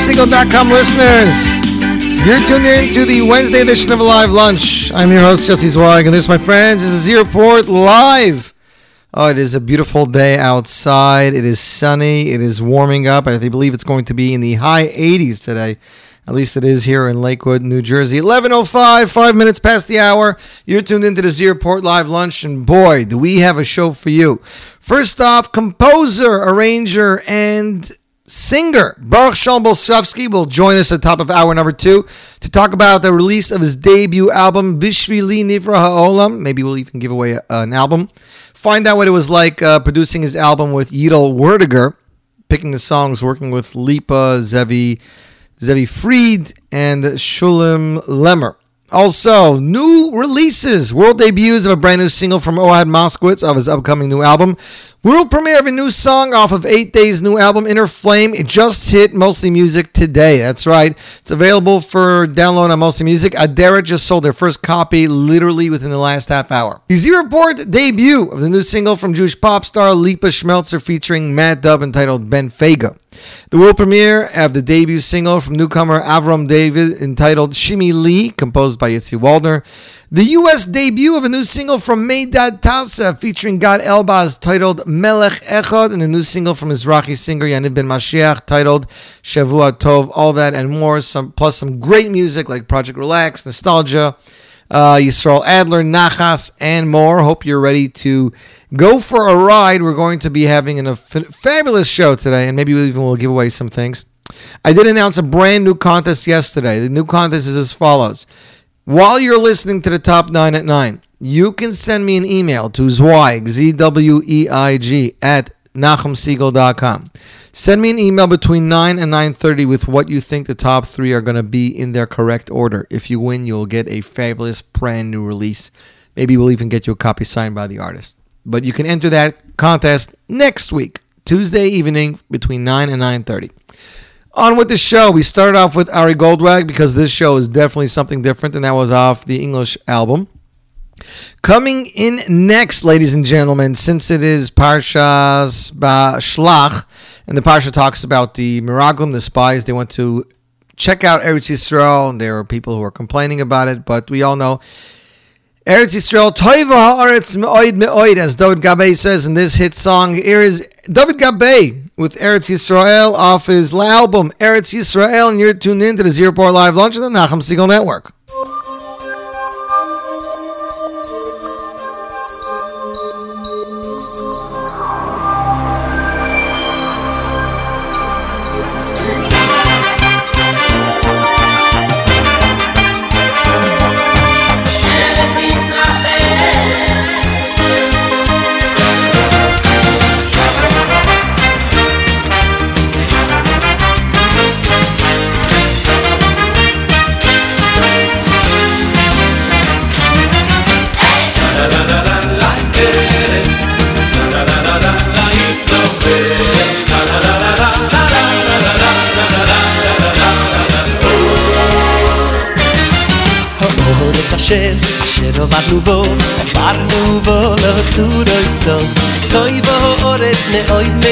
NachumSegal.com listeners. You're tuned in to the Wednesday edition of Live Lunch. I'm your host, Jesse Zweig, and this, my friends, is the Z Report Live. Oh, it is a beautiful day outside. It is sunny. It is warming up. I believe it's going to be in the high 80s today. At least it is here in Lakewood, New Jersey. 11.05, five minutes past the hour. You're tuned into the Z Report Live Lunch, and boy, do we have a show for you. First off, composer, arranger, and singer Baruch Shalom Bolsovsky will join us at the top of hour number two to talk about the release of his debut album Bishvili Nivra Ha'olam. Maybe we'll even give away an album. Find out what it was like uh, producing his album with Yidel Werdiger, picking the songs, working with Lipa, Zevi, Zevi Fried, and Shulim Lemmer. Also, new releases, world debuts of a brand new single from Ohad Moskowitz of his upcoming new album. World premiere of a new song off of Eight Days' new album, Inner Flame. It just hit Mostly Music today. That's right. It's available for download on Mostly Music. Adara just sold their first copy literally within the last half hour. The Z Report debut of the new single from Jewish pop star Lipa Schmelzer featuring Matt Dubb entitled Ben Fega. The world premiere of the debut single from newcomer Avram David entitled Shimi Lee, composed by Yitzi Waldner. The U.S. debut of a new single from Meidad Tasa featuring Gad Elbaz titled Melech Echad and a new single from Mizrahi singer Yaniv Ben Mashiach titled Shavua Tov. All that and more, some plus some great music like Project Relax, Nostalgia, uh, Yisrael Adler, Nachas, and more. Hope you're ready to go for a ride. We're going to be having a fabulous show today, and maybe we even will give away some things. I did announce a brand new contest yesterday. The new contest is as follows. While you're listening to the top nine at nine, you can send me an email to Zweig, Z W E I G, at NachumSegal.com. Send me an email between 9 and 9.30 with what you think the top three are going to be in their correct order. If you win, you'll get a fabulous brand new release. Maybe we'll even get you a copy signed by the artist. But you can enter that contest next week, Tuesday evening between 9 and 9.30. On with the show, we started off with Ari Goldwag because this show is definitely something different, and that was off the English album. Coming in next, ladies and gentlemen, since it is Parshas Shlach, and the Parsha talks about the Miraglim, the spies, they want to check out Eretz Yisrael. and There are people who are complaining about it, but we all know Eretz Yisrael, Toiva Haaretz Me'oid Me'oid, as David Gabay says in this hit song. Here is David Gabay with Eretz Yisrael off his album Eretz Yisrael, and you're tuned in to the Z Report Live Lunch on the Nachum Segal Network.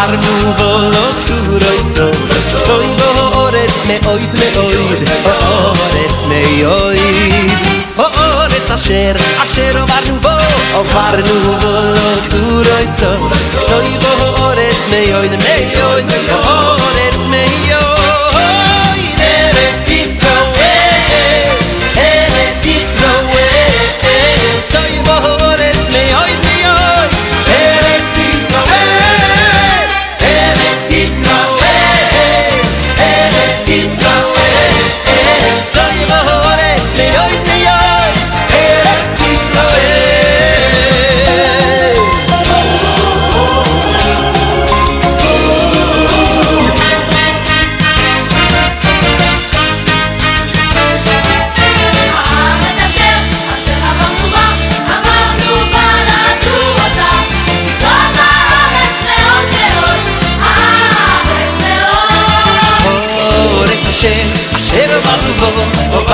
עברנו בו, לא תורוי סוף אוי בו אורץ מאויד מאויד, אורץ מאויד אורץ אשר, אשר עברנו בו, עברנו בו, לא תורוי סוף אוי בו אורץ מאויד מאויד, אורץ מאויד ארץ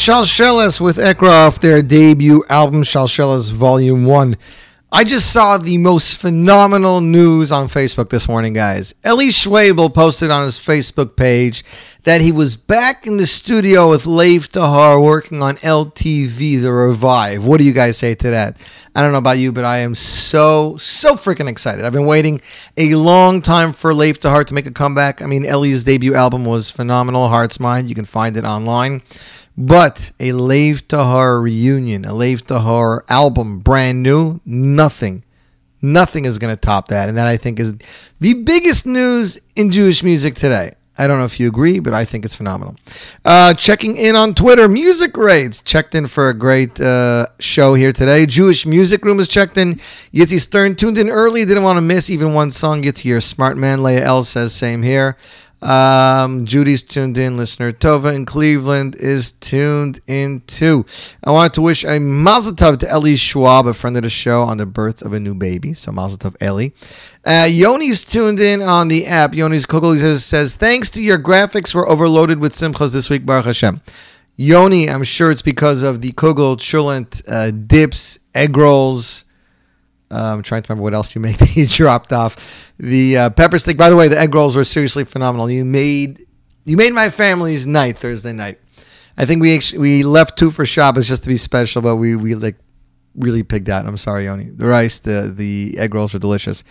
Shalshelis with Ekra off their debut album, Shalshelis Volume 1. I just saw the most phenomenal news on Facebook this morning, guys. Eli Schwabel posted on his Facebook page that he was back in the studio with Lev Tahar working on LTV The Revive. What do you guys say to that? I don't know about you, but I am so, so freaking excited. I've been waiting a long time for Lev Tahar to make a comeback. I mean, Ellie's debut album was phenomenal, Heart's Mind. You can find it online. But a Lev Tahar reunion, a Lev Tahar album, brand new, nothing, nothing is going to top that. And that I think is the biggest news in Jewish music today. I don't know if you agree, but I think it's phenomenal. Uh, checking in on Twitter, Music Raids checked in for a great uh, show here today. Jewish Music Room is checked in. Yitzi Stern tuned in early, didn't want to miss even one song. Yitzi, your smart man. Leah L says same here. Um, Judy's tuned in. Listener Tova in Cleveland is tuned in too. I wanted to wish a mazel tov to Ellie Schwab, a friend of the show, on the birth of a new baby. So mazel tov, Ellie. Uh, Yoni's tuned in on the app. Yoni's Kugel says, says, thanks to your graphics, we're overloaded with simchas this week, Baruch Hashem. Yoni, I'm sure it's because of the Kugel, Chulent, uh, dips, egg rolls, I'm trying to remember what else you made that you dropped off. The uh, pepper steak. By the way, the egg rolls were seriously phenomenal. You made you made my family's night Thursday night. I think we we left two for Shabbos just to be special, but we we like really pigged out. I'm sorry, Yoni. The rice, the the egg rolls were delicious.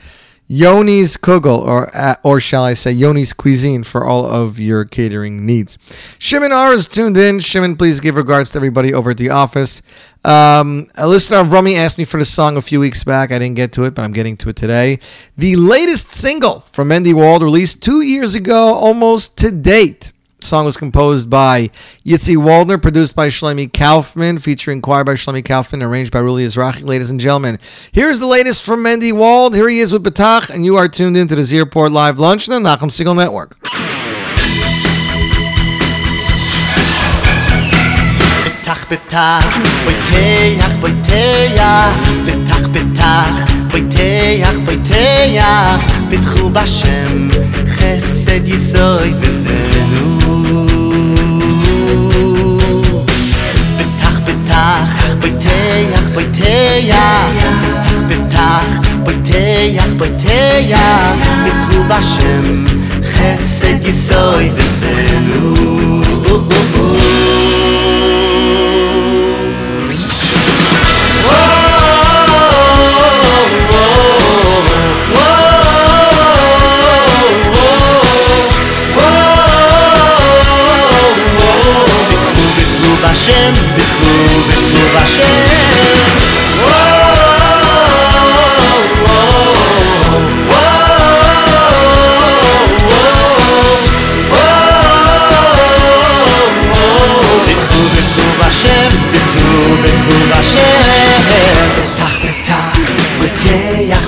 Yoni's Kugel, or uh, or shall I say Yoni's Cuisine for all of your catering needs. Shimon R is tuned in. Shimon, please give regards to everybody over at the office. Um, a listener of Rummy asked me for the song a few weeks back. I didn't get to it, but I'm getting to it today. The latest single from Mendy Wald, released two years ago, almost to date. Song was composed by Yitzi Waldner, produced by Shlomi Kaufman, featuring choir by Shlomi Kaufman, arranged by Ruli Izrahi. Ladies and gentlemen, here's the latest from Mendy Wald. Here he is with Batach, and you are tuned into the Z Report Live Lunch on the Nachum Segal Network. betach betach boiteach boiteach betach betach פויטח, פויטח, פיתחו בשם חסד יסוי ובנו. פתח, פתח, פויטח, פויטח, פתח, פויטח, פויטח, פיתחו בשם חסד יסוי ובנו. den dikhuv den kuvashem o o o o den dikhuv den kuvashem den dikhuv den kuvashem betakh betakh beteyakh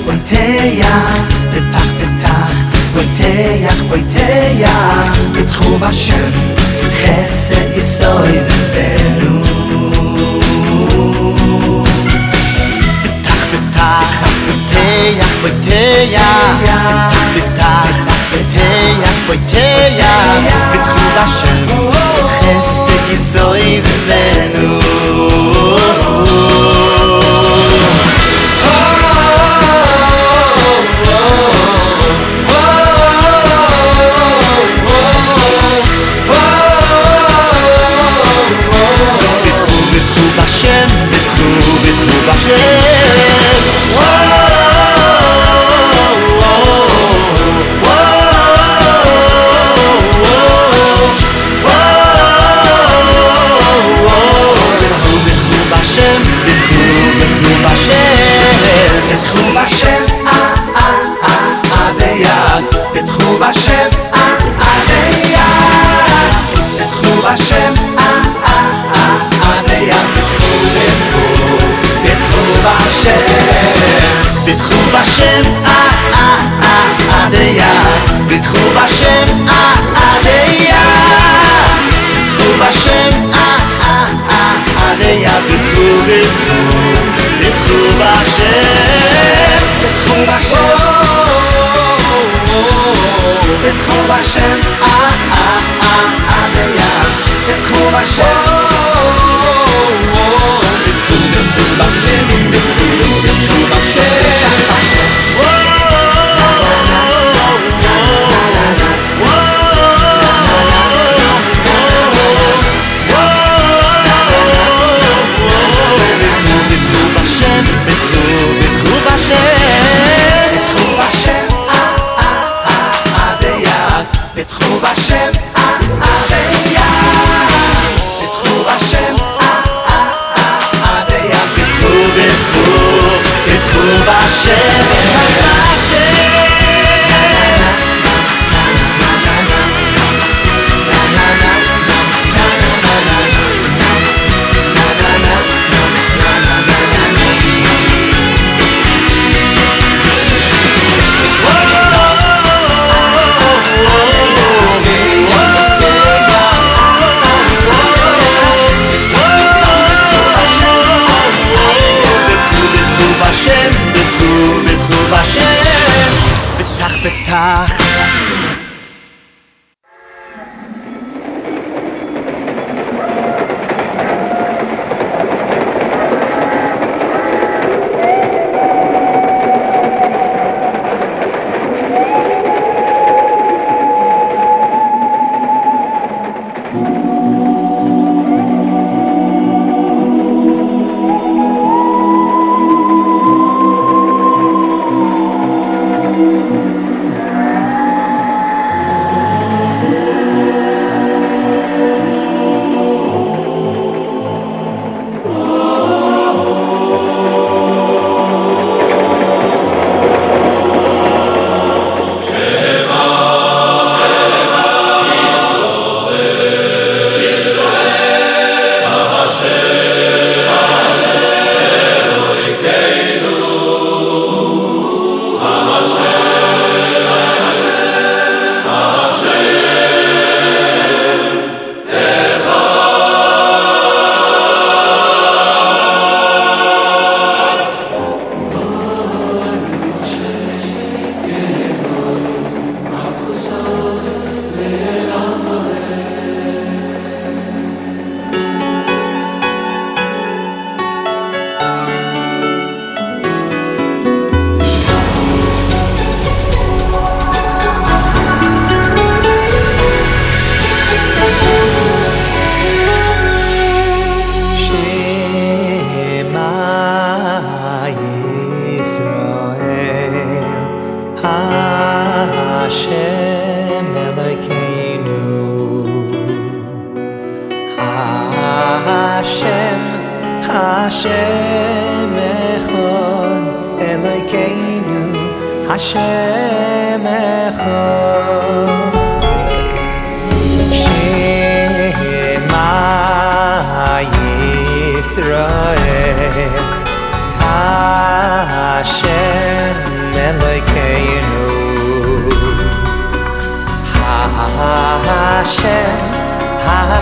חסד יסוי ובנו בטח בטח, בטח, בטח, בטח, בטח, בטח, בטח, בטח, בטח, בטח, בטח, בזכות השם השם, בטחו בשם, בטחו בשם, אה אה אה עד היד, בטחו בשם, אה עד היד, בטחו בשם, אה אה אה עד היד בשם. בתחו בשם אה אה אה עד היד בתחו בשם אה עד היד בתחו בשם אה אה אה עד היד בתחו בתחו בתחו בשם בטחו בשם, בטחו בשם, אה אה אה אה ביד, בטחו בשם. בשם, בשם. like you השם ha ha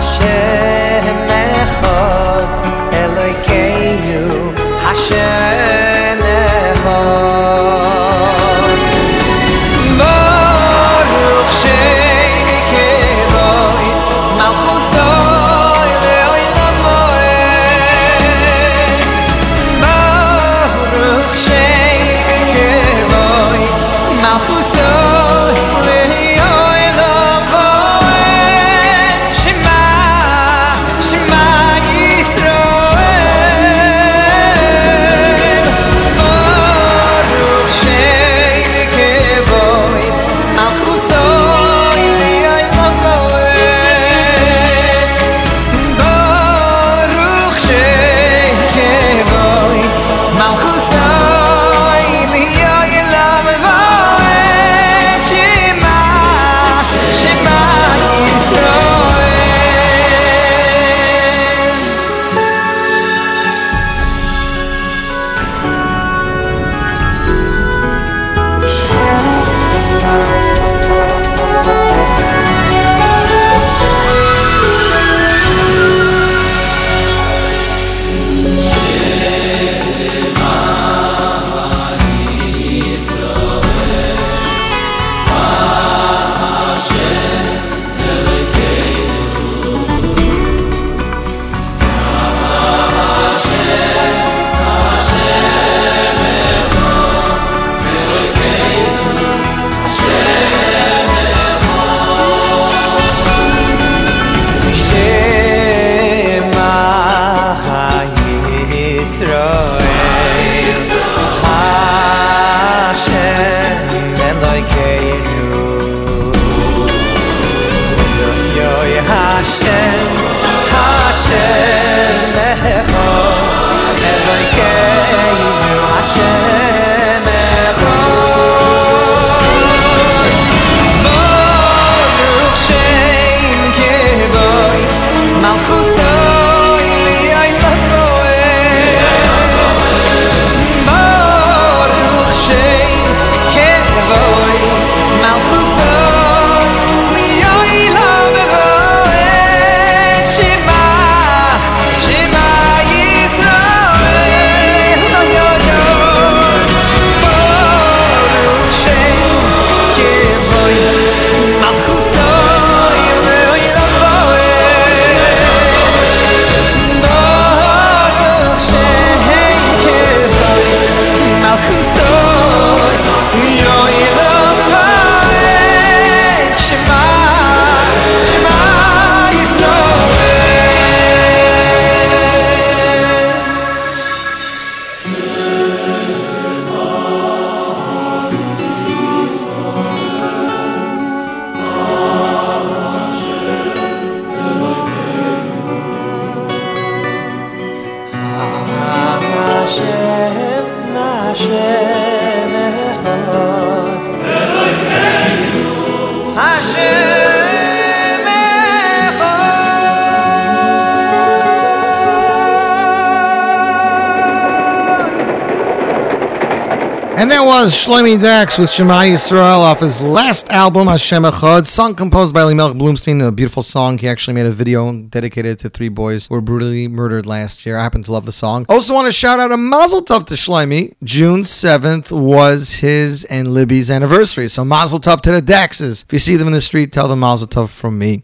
was Shlomi Dachs with Shema Yisrael off his last album, Hashem Echad, song composed by Elimelech Bloomstein, a beautiful song. He actually made a video dedicated to three boys who were brutally murdered last year. I happen to love the song. Also want to shout out a Mazel Tov to Shlomi. June 7th was his and Libby's anniversary. So Mazel Tov to the Daxes. If you see them in the street, tell them Mazel Tov from me.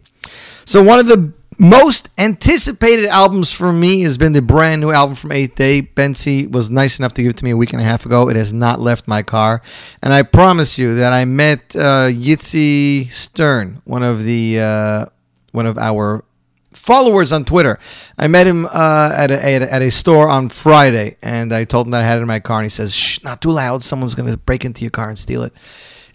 So one of the most anticipated albums for me has been the brand new album from Eighth Day. Bensi was nice enough to give it to me a week and a half ago. It has not left my car, and I promise you that I met uh, Yitzi Stern, one of the uh, one of our followers on Twitter. I met him uh, at, a, at, a, at a store on Friday, and I told him that I had it in my car, and he says, "Shh, not too loud. Someone's going to break into your car and steal it."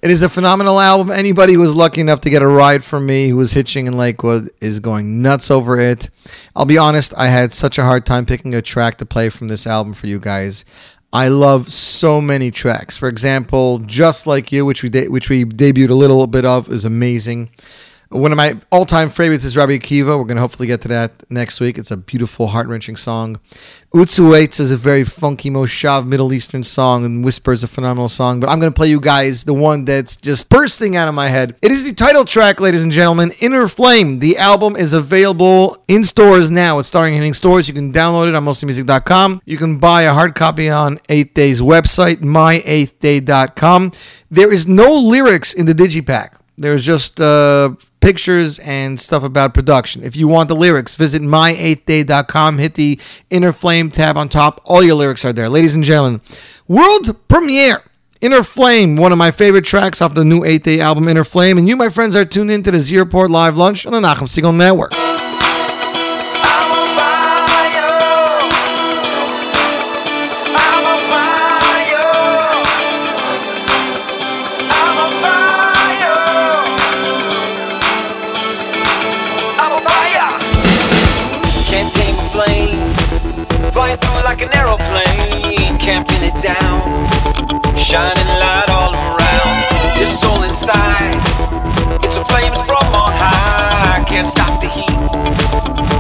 It is a phenomenal album. Anybody who was lucky enough to get a ride from me who was hitching in Lakewood is going nuts over it. I'll be honest, I had such a hard time picking a track to play from this album for you guys. I love so many tracks. For example, Just Like You, which we de- which we debuted a little bit of, is amazing. One of my all-time favorites is Rabbi Akiva. We're going to hopefully get to that next week. It's a beautiful, heart-wrenching song. Utsu is a very funky Moshav Middle Eastern song, and Whisper is a phenomenal song. But I'm going to play you guys the one that's just bursting out of my head. It is the title track, ladies and gentlemen, Inner Flame. The album is available in stores now. It's starting hitting stores. You can download it on mostlymusic.com. You can buy a hard copy on 8th Day's website, my8thday.com. There is no lyrics in the digipack. There's just uh, pictures and stuff about production. If you want the lyrics, visit my8thday.com. Hit the Inner Flame tab on top. All your lyrics are there. Ladies and gentlemen, world premiere. Inner Flame, one of my favorite tracks off the new 8th Day album, Inner Flame. And you, my friends, are tuned into the Z Report Live Lunch on the Nachum Segal Network. Like an aeroplane. Can't it down. Shining light all around. Your soul inside. It's a flame, from on high. Can't stop the heat.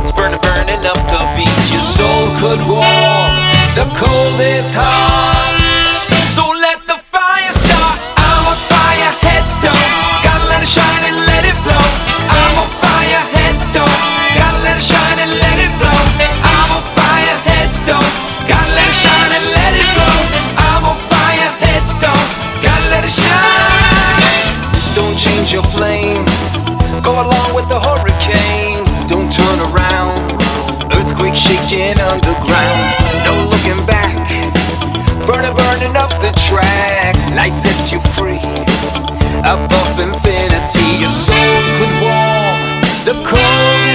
It's burning, burning up the beach. Your soul could warm the coldest heart. Your flame. Go along with the hurricane. Don't turn around. Earthquake shaking underground. No looking back. Burning, burning up the track. Light sets you free. Above infinity, your soul could warm the coldest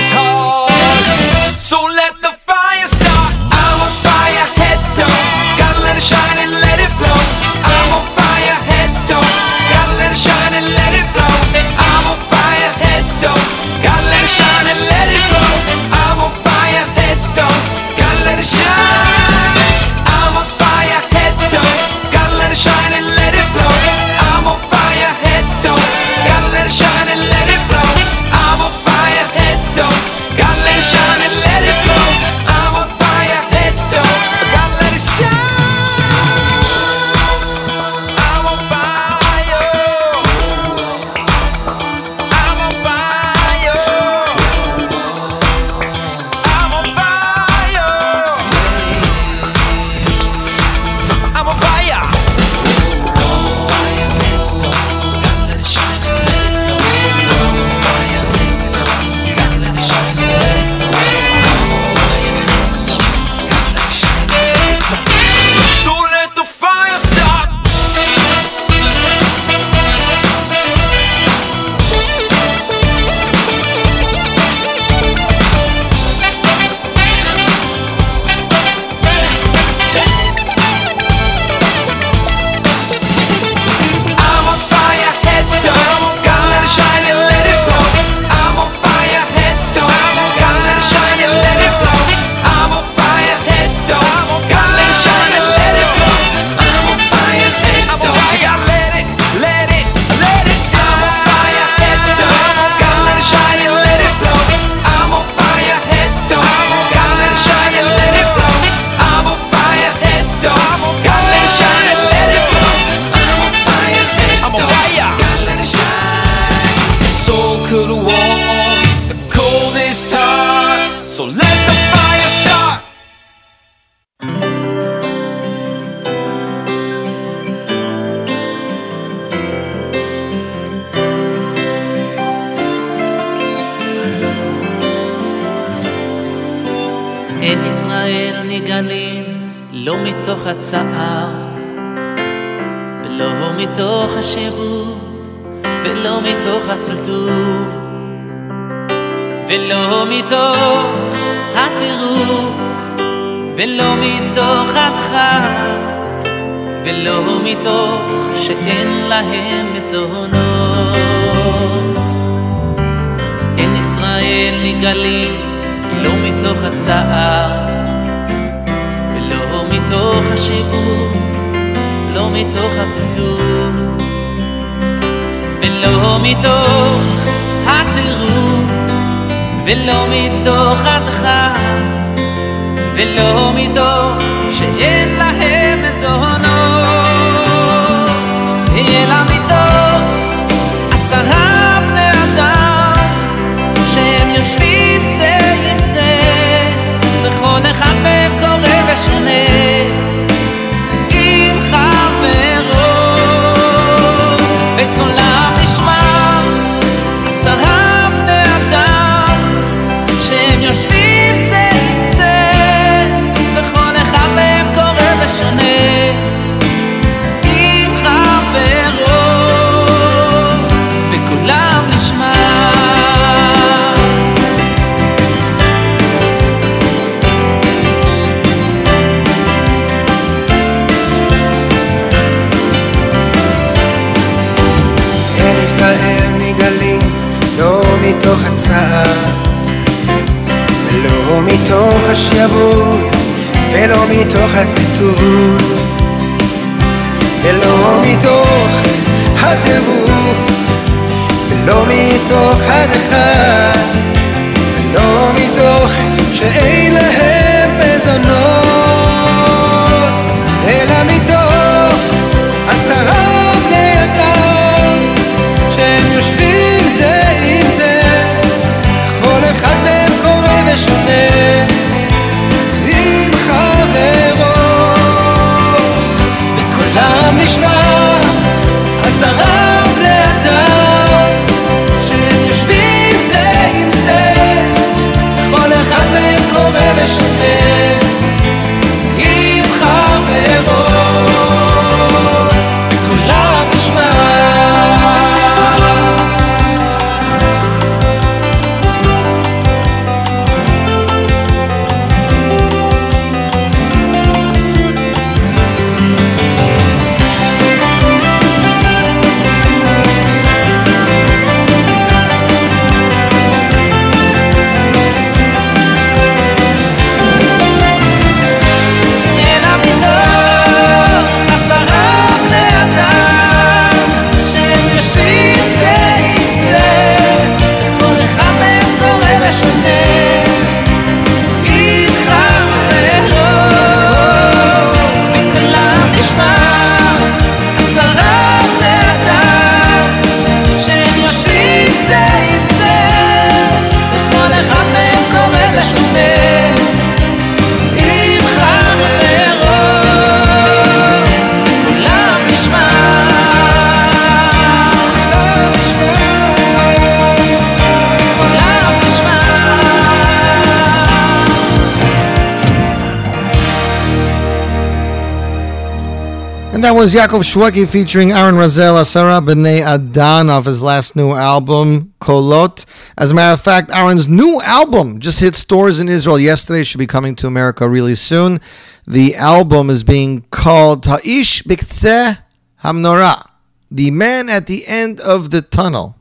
was Yaakov Shwekey featuring Aaron Razel, Asara B'nai Adan off his last new album, Kolot. As a matter of fact, Aaron's new album just hit stores in Israel yesterday. Should be coming to America really soon. The album is being called Ta'ish Biktseh Hamnora, the man at the end of the tunnel.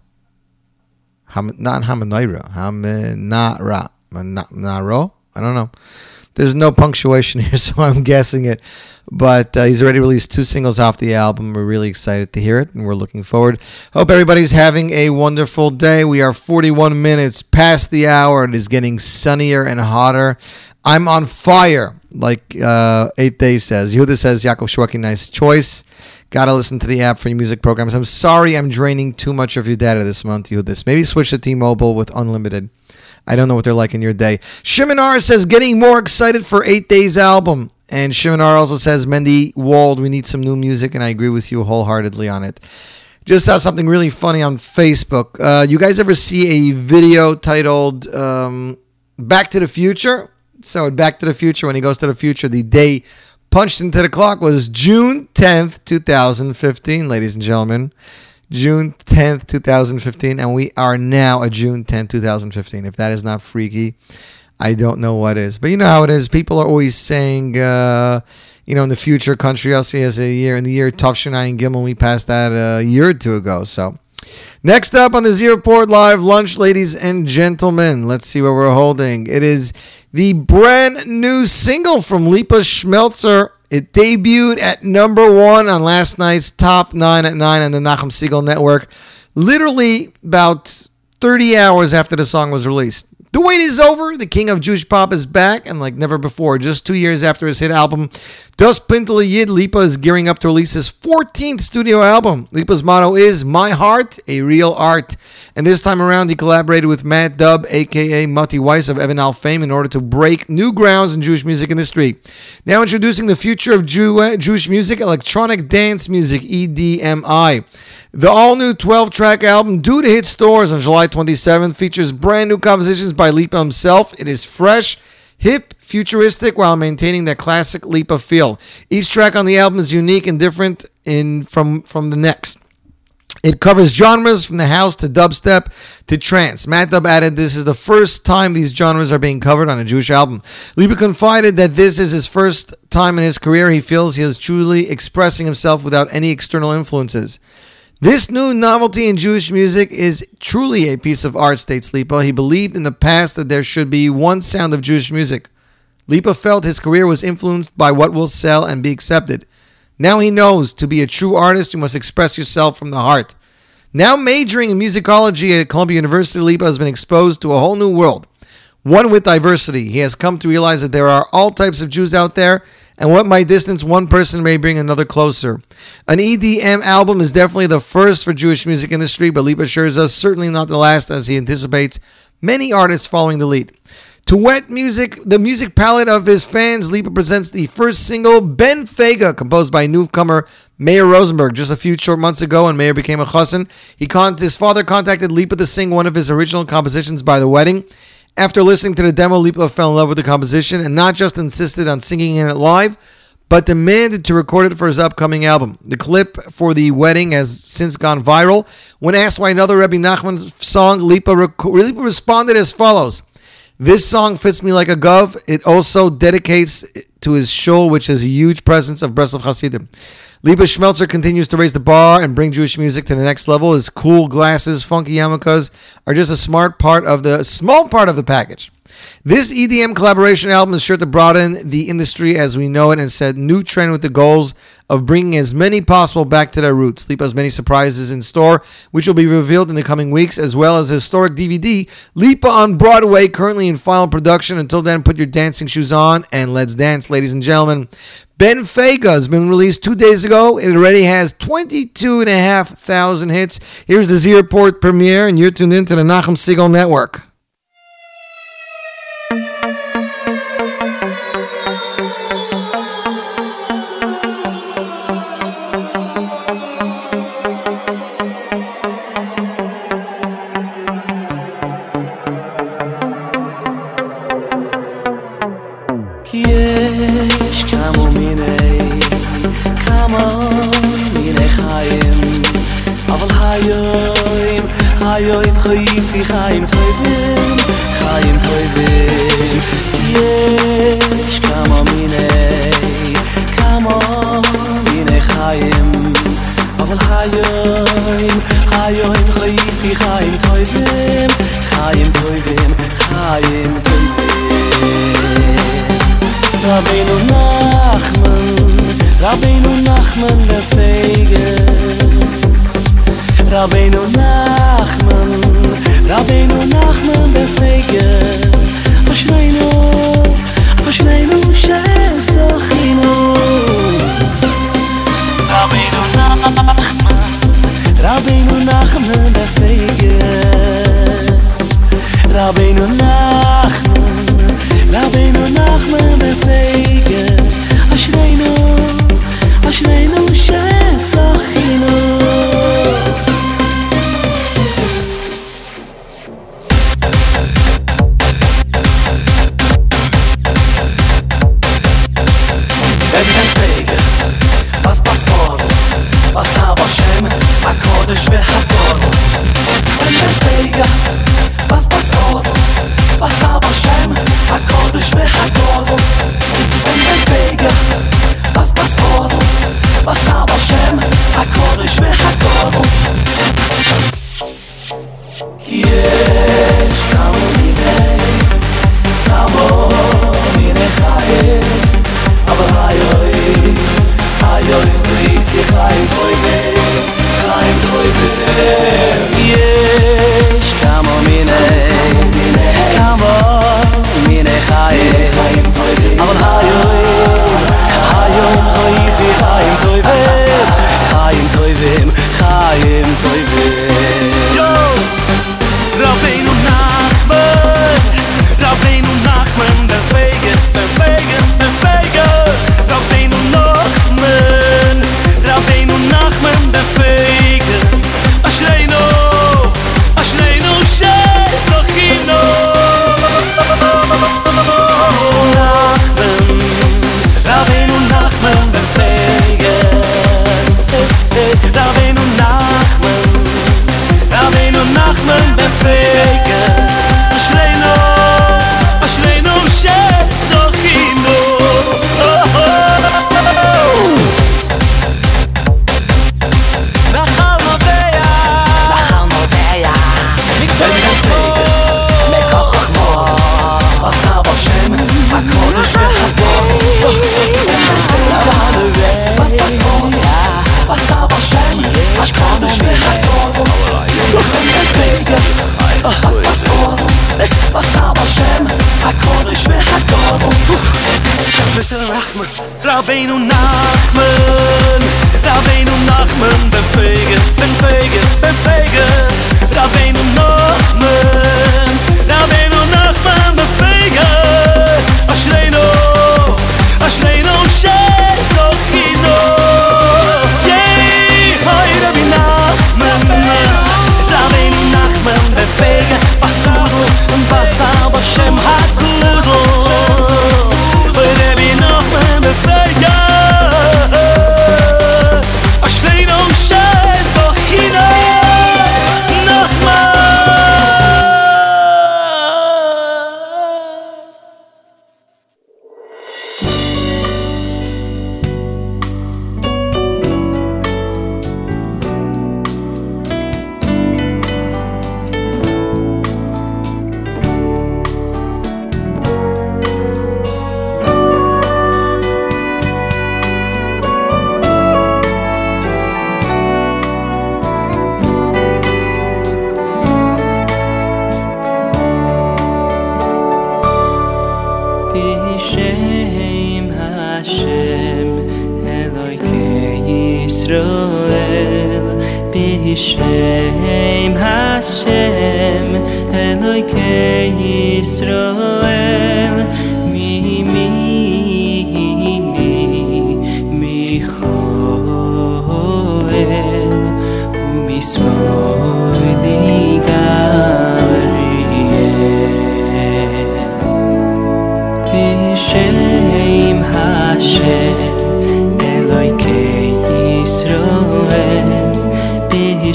Ham, not Hamanaira, Hamanara, Naro. I don't know. There's no punctuation here, so I'm guessing it. But uh, he's already released two singles off the album. We're really excited to hear it, and we're looking forward. Hope everybody's having a wonderful day. We are 41 minutes past the hour. It is getting sunnier and hotter. I'm on fire, like uh, Eight Days says. Yehuda says, Yaakov Shwekey, nice choice. Gotta listen to the app for your music programs. I'm sorry I'm draining too much of your data this month, Yehuda. Maybe switch to T-Mobile with unlimited. I don't know what they're like in your day. Shiminar says getting more excited for 8th Day's album. And Shiminar also says Mendy Wald, we need some new music, and I agree with you wholeheartedly on it. Just saw something really funny on Facebook. Uh, you guys ever see a video titled um, "Back to the Future"? So Back to the Future, when he goes to the future, the day punched into the clock was June tenth, two thousand fifteen, ladies and gentlemen. June 10th, 2015, and we are now at June 10th, 2015. If that is not freaky, I don't know what is. But you know how it is. People are always saying, uh, you know, in the future, country LC has a year. In the year Tufshanai and Gimel, we passed that a year or two ago. So, next up on the Z Report Live lunch, ladies and gentlemen, let's see what we're holding. It is the brand new single from Lipa Schmelzer. It debuted at number one on last night's top nine at nine on the Nachum Segal Network. Literally about 30 hours after the song was released. The wait is over. The king of Jewish pop is back, and like never before, just two years after his hit album, Das Pintel Yid, Lipa is gearing up to release his 14th studio album. Lipa's motto is My Heart, a Real Art. And this time around, he collaborated with Matt Dubb, aka Mati Weiss of Evan Al fame, in order to break new grounds in Jewish music industry. Now introducing the future of Jew- uh, Jewish music, electronic dance music, EDMI. The all new 12 track album, due to hit stores on July 27th, features brand new compositions by Lipa himself. It is fresh, hip, futuristic, while maintaining that classic Lipa feel. Each track on the album is unique and different in from, from the next. It covers genres from the house to dubstep to trance. Matt Dubb added this is the first time these genres are being covered on a Jewish album. Lipa confided that this is his first time in his career he feels he is truly expressing himself without any external influences. This new novelty in Jewish music is truly a piece of art, states Lipa. He believed in the past that there should be one sound of Jewish music. Lipa felt his career was influenced by what will sell and be accepted. Now he knows to be a true artist, you must express yourself from the heart. Now majoring in musicology at Columbia University, Lipa has been exposed to a whole new world, one with diversity. He has come to realize that there are all types of Jews out there and what might distance one person may bring another closer. An EDM album is definitely the first for Jewish music industry, but Lipa assures us certainly not the last as he anticipates many artists following the lead. To wet music, the music palette of his fans, Lipa presents the first single, Ben Fega, composed by newcomer Meir Rosenberg. Just a few short months ago, when Meir became a chassan, he con- his father contacted Lipa to sing one of his original compositions by the wedding. After listening to the demo, Lipa fell in love with the composition and not just insisted on singing in it live, but demanded to record it for his upcoming album. The clip for the wedding has since gone viral. When asked why another Rebbe Nachman song, Lipa, rec- Lipa responded as follows. This song fits me like a glove. It also dedicates to his show, which has a huge presence of Breslov Hasidim. Lipa Schmelzer continues to raise the bar and bring Jewish music to the next level. His cool glasses, funky yarmulkes are just a smart part of the small part of the package. This EDM collaboration album is sure to broaden the industry as we know it and set new trend with the goals of bringing as many possible back to their roots. Lipa has many surprises in store, which will be revealed in the coming weeks, as well as a historic DVD, Lipa on Broadway, currently in final production. Until then, put your dancing shoes on and let's dance, ladies and gentlemen. Ben Fega has been released two days ago. It already has 22,500 hits. Here's the Z Report premiere, and you're tuned into the Nachum Segal Network. Yisroel Bishem Hashem Elokei Yisroel.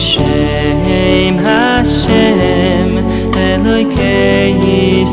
shem hashem teloy kay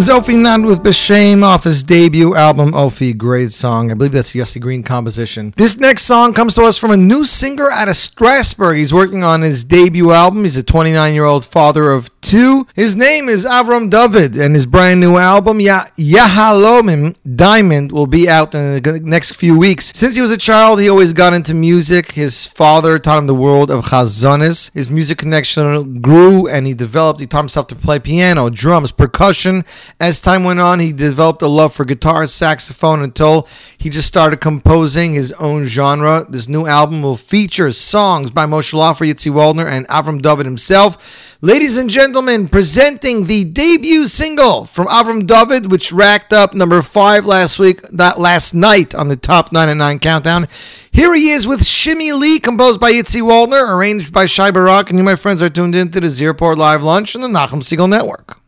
Was Ofi Nand with B'Shem off his debut album, Ofi. Great song. I believe that's the Yossi Green composition. This next song comes to us from a new singer out of Strasbourg. He's working on his debut album. He's a 29 year old father of two. His name is Avram David, and his brand new album, ya- Yahalomim Diamond, will be out in the next few weeks. Since he was a child, he always got into music. His father taught him the world of Chazonis. His music connection grew, and he developed, he taught himself to play piano, drums, percussion as time went on, he developed a love for guitar, saxophone, until he just started composing his own genre. This new album will feature songs by Moshe Laufer, Yitzi Waldner, and Avram David himself. Ladies and gentlemen, presenting the debut single from Avram David, which racked up number five last week, that last night on the top 99 countdown. Here he is with Shimmy Lee, composed by Yitzi Waldner, arranged by Shai Barak, and you, my friends, are tuned in to the Z Report Live Lunch and the Nachum Segal Network.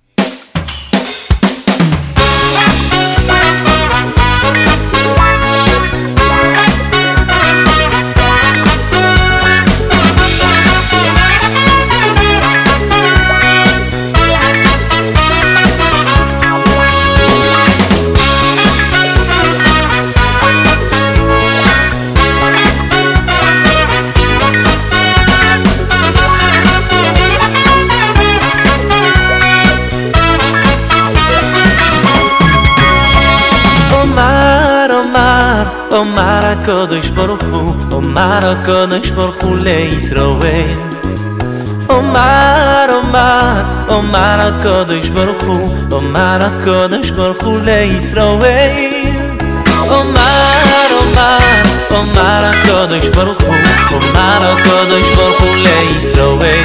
הקדוש ברוך הוא, אומר הקדוש ברוך הוא לישראל. אומר, אומר, אומר הקדוש ברוך הוא, אומר הקדוש ברוך הוא לישראל. אומר, אומר, אומר הקדוש ברוך הוא, אומר הקדוש ברוך הוא לישראל.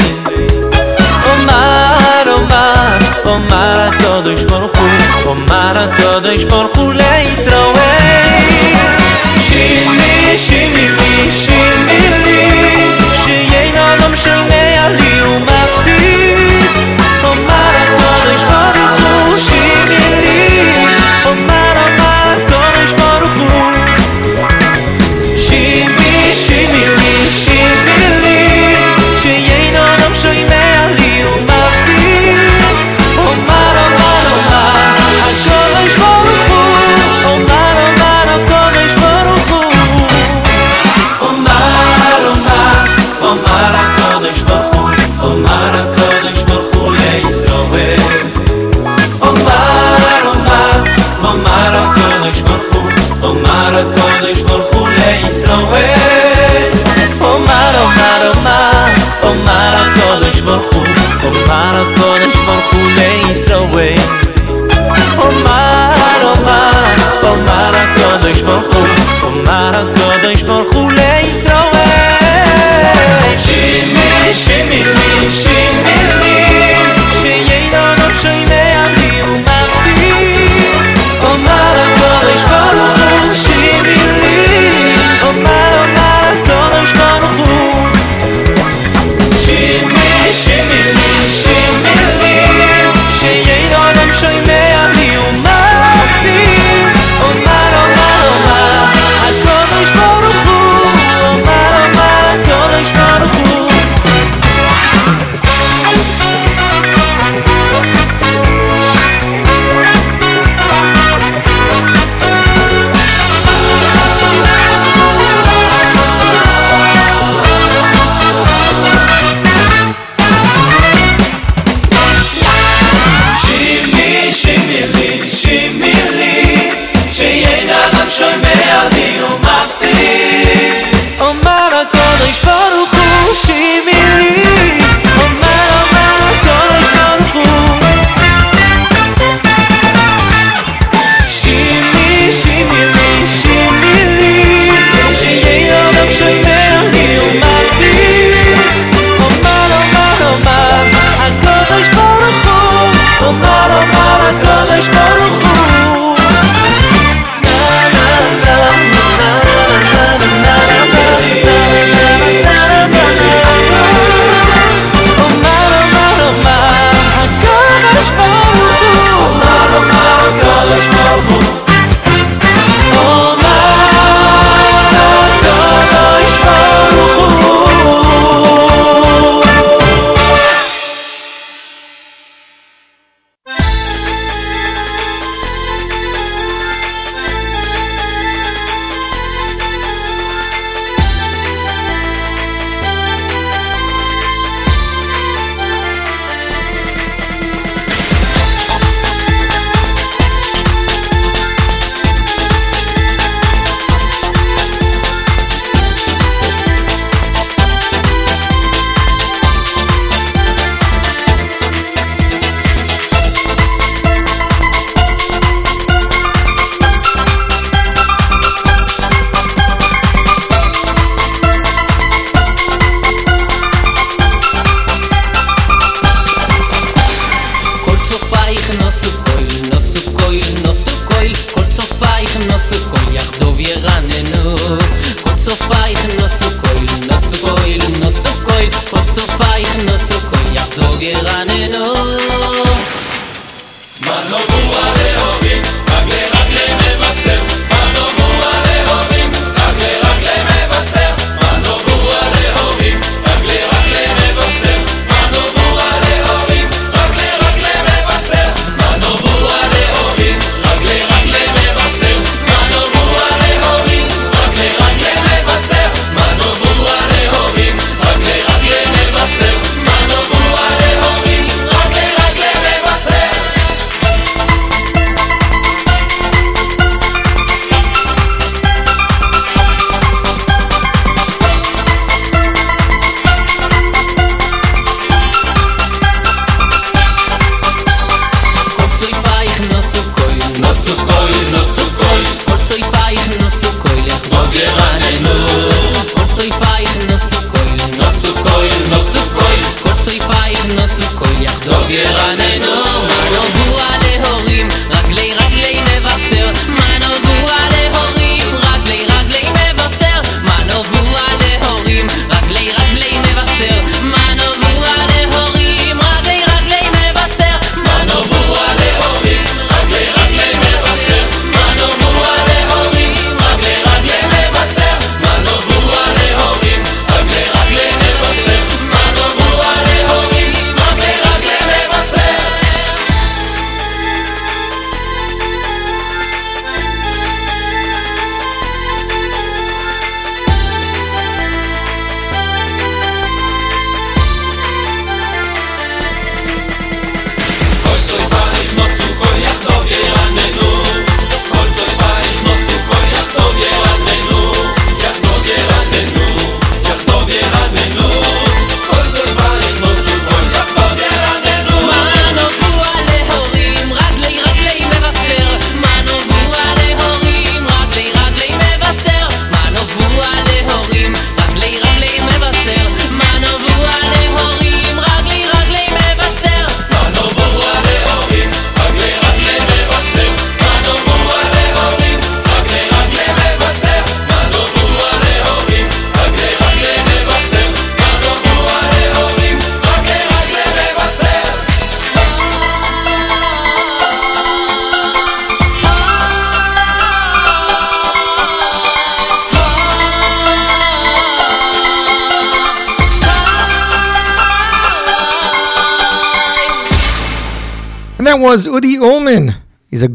אומר, אומר, אומר הקדוש ברוך הוא, אומר הקדוש ברוך הוא לישראל. שימי לי, שימי לי, שיהיה נעלם של נעלי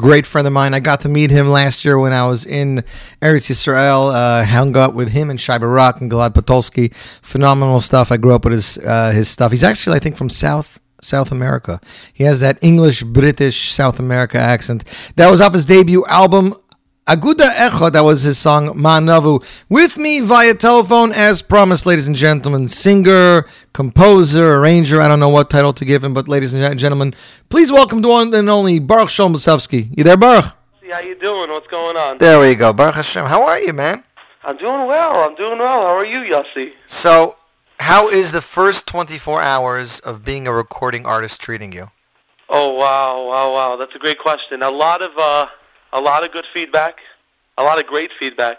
great friend of mine. I got to meet him last year when I was in Eretz Yisrael. Uh, hung out with him and Shai Barak and Gilad Potolsky. Phenomenal stuff. I grew up with his uh, his stuff. He's actually, I think, from South South America. He has that English British South America accent. That was off his debut album. Aguda Echo, that was his song Manavu. With me via telephone, as promised, ladies and gentlemen, singer, composer, arranger. I don't know what title to give him, but ladies and gentlemen, please welcome the one and only Baruch Shalom Basovsky. You there, Baruch? See how you doing? What's going on? There we go. Baruch Hashem. How are you, man? I'm doing well. I'm doing well. How are you, Yossi? So, how is the first 24 hours of being a recording artist treating you? Oh wow, wow, wow. That's a great question. A lot of uh, a lot of good feedback, a lot of great feedback.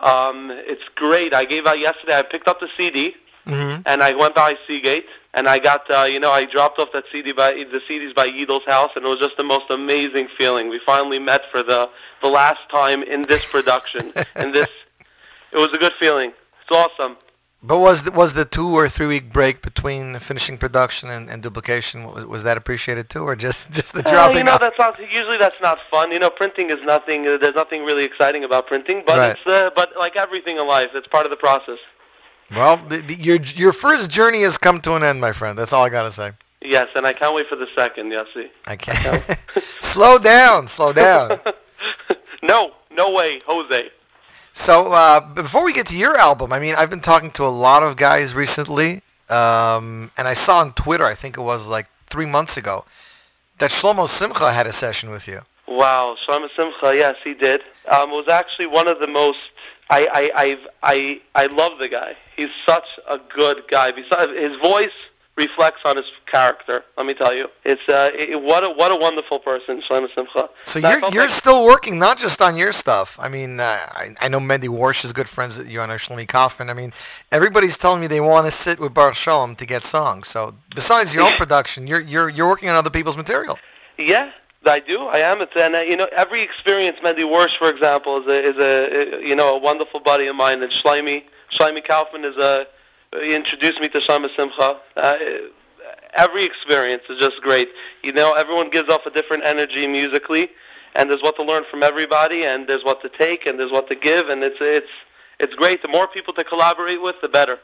Um, it's great. I gave out yesterday. I picked up the CD Mm-hmm. and I went by Seagate and I got uh, you know I dropped off that CD by the CDs by Yidel's house and it was just the most amazing feeling. We finally met for the the last time in this production. in this, it was a good feeling. It's awesome. But was the, was the two or three week break between finishing production and, and duplication was, was that appreciated too, or just just the Uh, dropping? you know, off? that's not usually that's not fun. You know, printing is nothing. Uh, there's nothing really exciting about printing, but Right. it's uh, but like everything in life, it's part of the process. Well, the, the, your your first journey has come to an end, my friend. That's all I gotta say. Yes, and I can't wait for the second. Yossi. I can't. slow down, slow down. no, no way, Jose. So uh, before we get to your album, I mean, I've been talking to a lot of guys recently, um, and I saw on Twitter, I think it was like three months ago, that Shlomo Simcha had a session with you. Wow, Shlomo Simcha. Yes, he did. Um, was actually one of the most. I I I've, I I love the guy. He's such a good guy. Besides, his voice reflects on his character. Let me tell you, it's uh, it, what a what a wonderful person, Shlomo Simcha. So That you're you're like- still working not just on your stuff. I mean, uh, I, I know Mendy Worch is good friends with you and Shlomi Kaufman. I mean, everybody's telling me they want to sit with Baruch Shalom to get songs. So besides your own production, you're you're you're working on other people's material. Yeah, I do. I am. It's and uh, you know every experience. Mendy Worch, for example, is a is a uh, you know a wonderful buddy of mine. And Shlomi Shlomi Kaufman is a he introduced me to Shlomo Simcha. Uh, every experience is just great. You know, everyone gives off a different energy musically, and there's what to learn from everybody, and there's what to take, and there's what to give, and it's it's it's great. The more people to collaborate with, the better.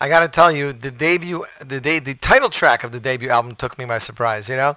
I got to tell you, the debut, the day, the title track of the debut album took me by surprise. You know,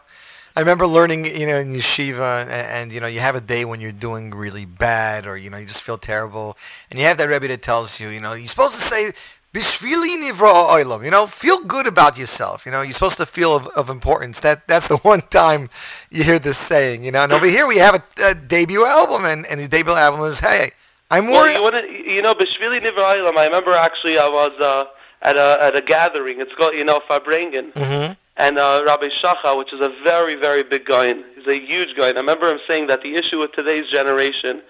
I remember learning, you know, in yeshiva, and, and you know, you have a day when you're doing really bad, or you know, you just feel terrible, and you have that rebbe that tells you, you know, you're supposed to say. Bishvili nivra oilam, you know, feel good about yourself. You know, you're supposed to feel of, of importance. That that's the one time you hear this saying. You know, and over here we have a, a debut album, and, and the debut album is, hey, I'm Well, worried. you, you know, Bishvili Nivra'ilam, I remember actually I was uh, at a at a gathering. It's called, you know, Farbrengen. Mhm. And uh, Rabbi Shacha, which is a very, very big guy, he's a huge guy. And I remember him saying that the issue with today's generation,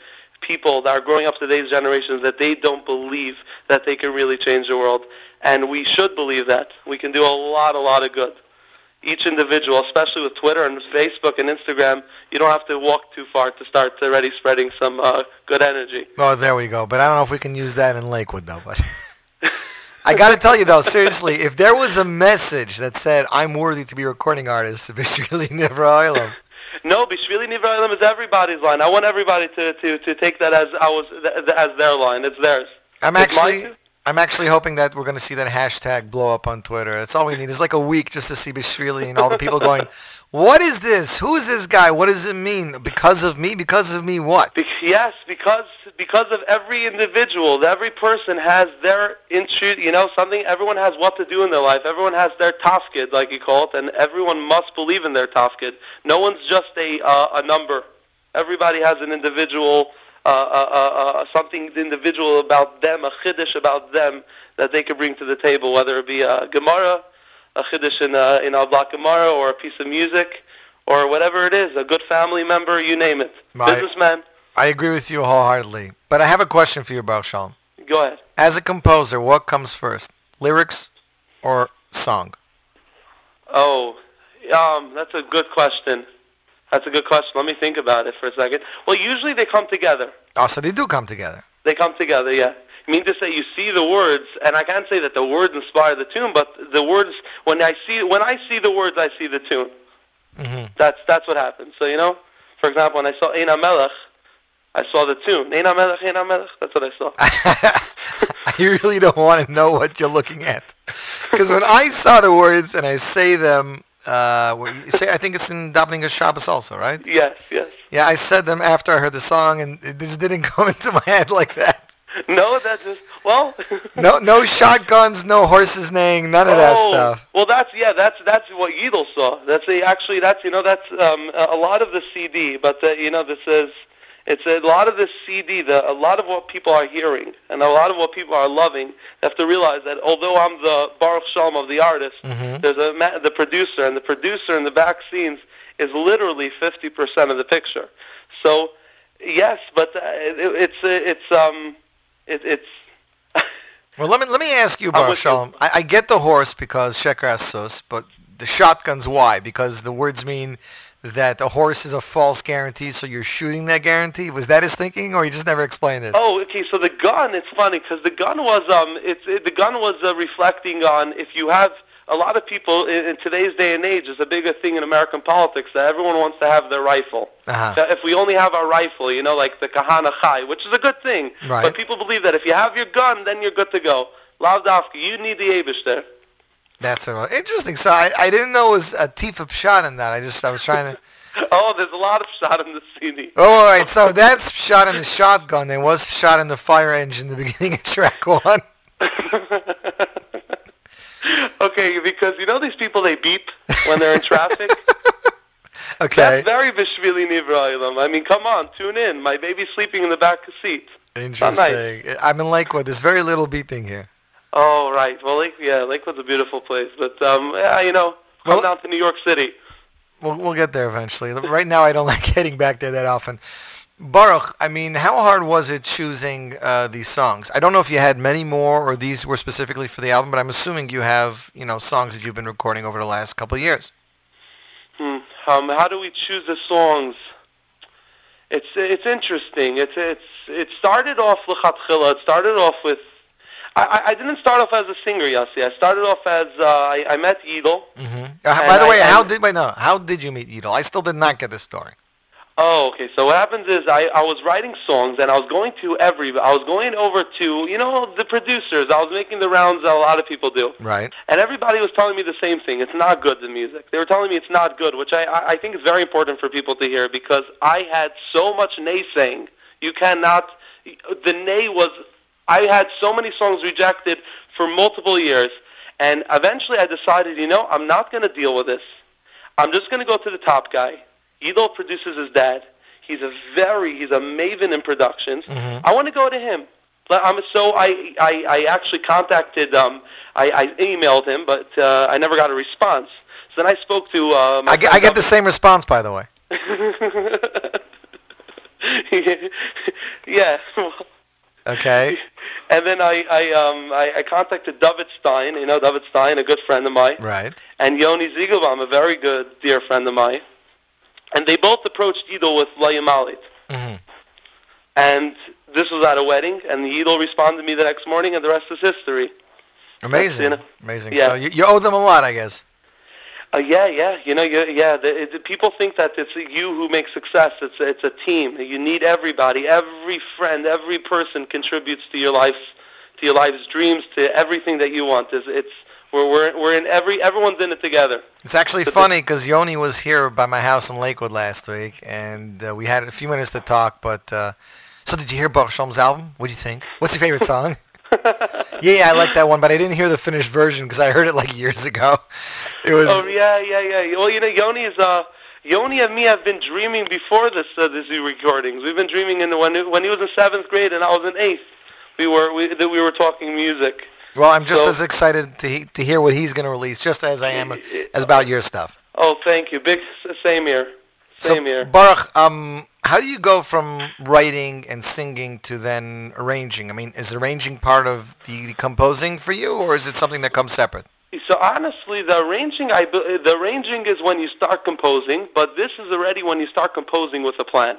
people that are growing up today's generations that they don't believe that they can really change the world. And we should believe that. We can do a lot, a lot of good. Each individual, especially with Twitter and Facebook and Instagram, you don't have to walk too far to start already spreading some uh, good energy. Oh, there we go. But I don't know if we can use that in Lakewood, though. But I got to tell you, though, seriously, if there was a message that said, I'm worthy to be a recording artist, it's really never Oilam. No, Bishvili Nivra'ilam is everybody's line. I want everybody to, to, to take that as ours, th- as their line. It's theirs. I'm actually. I'm actually hoping that we're going to see that hashtag blow up on Twitter. That's all we need. It's like a week just to see Bishvili and all the people going, What is this? Who is this guy? What does it mean? Because of me? Because of me what? Be- yes, because because of every individual, every person has their intru You know, something. Everyone has what to do in their life. Everyone has their tafkid, like you call it, and everyone must believe in their tafkid. No one's just a uh, a number. Everybody has an individual, uh, uh, uh, uh, something individual about them, a chiddush about them that they could bring to the table, whether it be a gemara, a chiddush in a, in a block gemara, or a piece of music, or whatever it is, a good family member, you name it, My- businessman. I agree with you wholeheartedly. But I have a question for you, Baruch Shalom. Go ahead. As a composer, what comes first? Lyrics or song? Oh, um, that's a good question. That's a good question. Let me think about it for a second. Well, usually they come together. Oh, so they do come together. They come together, yeah. I mean to say you see the words, and I can't say that the words inspire the tune, but the words when I see when I see the words, I see the tune. hmm That's that's what happens. So you know, for example, when I saw Ein Melech, I saw the tune. Ein Melech, Ein Melech. That's what I saw. I really don't want to know what you're looking at. Because when I saw the words and I say them, uh, what you say, I think it's in Davening Shabbos also, right? yes, yes. Yeah, I said them after I heard the song, and it just didn't come into my head like that. No, that's just well. No, no shotguns, no horses neighing, none of that oh, stuff. Well, that's yeah, that's that's what Yidel saw. That's a, actually that's you know that's um, a lot of the CD, but uh, you know this is it's a lot of the CD. The a lot of what people are hearing and a lot of what people are loving. Have to realize that although I'm the Baruch Shalom of the artist, Mhm. there's a the producer, and the producer in the back scenes is literally 50% of the picture. So yes, but uh, it, it's it's um it, it's Well, let me let me ask you, Baruch. Shalom. I, I get the horse because Sheker Asus, but the shotguns, why? Because the words mean that the horse is a false guarantee, so you're shooting that guarantee. Was that his thinking, or he just never explained it? Oh, okay. So the gun, it's funny because the gun was um, it's it, the gun was uh, reflecting on if you have a lot of people in, in today's day and age is a bigger thing in American politics that everyone wants to have their rifle. Uh-huh. If we only have our rifle, you know, like the Kahana Chai, which is a good thing, Right. but people believe that if you have your gun, then you're good to go. Lavdafka, you need the Abish there. That's of interesting. So I, I didn't know it was a Tifa shot in that. I just I was trying to. Oh, there's a lot of shot in the CD. Oh, all right. So that's shot in the shotgun. There was shot in the fire engine in the beginning of track one. okay, because you know these people they beep when they're in traffic. Okay. That's very Bishvili Nivra I mean, come on, tune in. My baby's sleeping in the back seat. Interesting. I'm in Lakewood. There's very little beeping here. Oh, right. Well, Lake, yeah, Lakewood's a beautiful place, but um, yeah, you know, come Well- down to New York City. We'll, we'll get there eventually. Right now, I don't like heading back there that often. Baruch, I mean, how hard was it choosing uh, these songs? I don't know if you had many more or these were specifically for the album, but I'm assuming you have, you know, songs that you've been recording over the last couple of years. Hmm. Um, how do we choose the songs? It's it's interesting. It's it's it started off lechatchila. It started off with. I, I- I didn't start off as a singer, Yossi. I started off as uh, I, I met Yidel. Mm-hmm. Uh, by the I- way, I- how did wait no? How did you meet Yidel? I still did not get this story. Oh, okay. So what happens is I, I was writing songs and I was going to every I was going over to you know the producers. I was making the rounds that a lot of people do. Right. And everybody was telling me the same thing. It's not good, the music. They were telling me it's not good, which I, I think is very important for people to hear because I had so much naysaying. You cannot. The nay was. I had so many songs rejected for multiple years, and eventually I decided, you know, I'm not going to deal with this. I'm just going to go to the top guy. Yidel produces his dad. He's a very, he's a maven in productions. Mhm. I want to go to him. I'm so I, I, I actually contacted um I, I emailed him but uh, I never got a response. So then I spoke to uh, I get, I get the same response, by the way. yeah. Okay. And then I I um I, I contacted David Stein, you know David Stein, a good friend of mine, Right. and Yoni Ziegelbaum, a very good dear friend of mine, and they both approached Yidel with Layamalit. hmm And this was at a wedding, and the Yidel responded to me the next morning, and the rest is history. Amazing. you know, Amazing. yeah. So you, you owe them a lot, I guess. Uh, yeah, yeah, you know, you, yeah. The, it, the people think that it's you who makes success. It's it's a team. You need everybody. Every friend, every person contributes to your life's to your life's dreams, to everything that you want. It's, it's we're we're we're in every everyone's in it together. It's actually But funny because Yoni was here by my house in Lakewood last week, and uh, we had a few minutes to talk. But uh, so, did you hear Baruch album? What do you think? What's your favorite song? yeah, yeah, I like that one, but I didn't hear the finished version because I heard it like years ago. It was Oh yeah, yeah, yeah. Well, you know, Yoni is uh, Yoni and me have been dreaming before this uh, this new recordings. We've been dreaming in the when when he was in seventh grade and I was in eighth. We were we that we were talking music. Well. I'm just so- as excited to he, to hear what he's going to release, just as I am as about your stuff. Oh, thank you. Big same here. Same so, here. Baruch, um, how do you go from writing and singing to then arranging? I mean, is arranging part of the composing for you, or is it something that comes separate? So honestly, the arranging, I the arranging is when you start composing, but this is already when you start composing with a plan.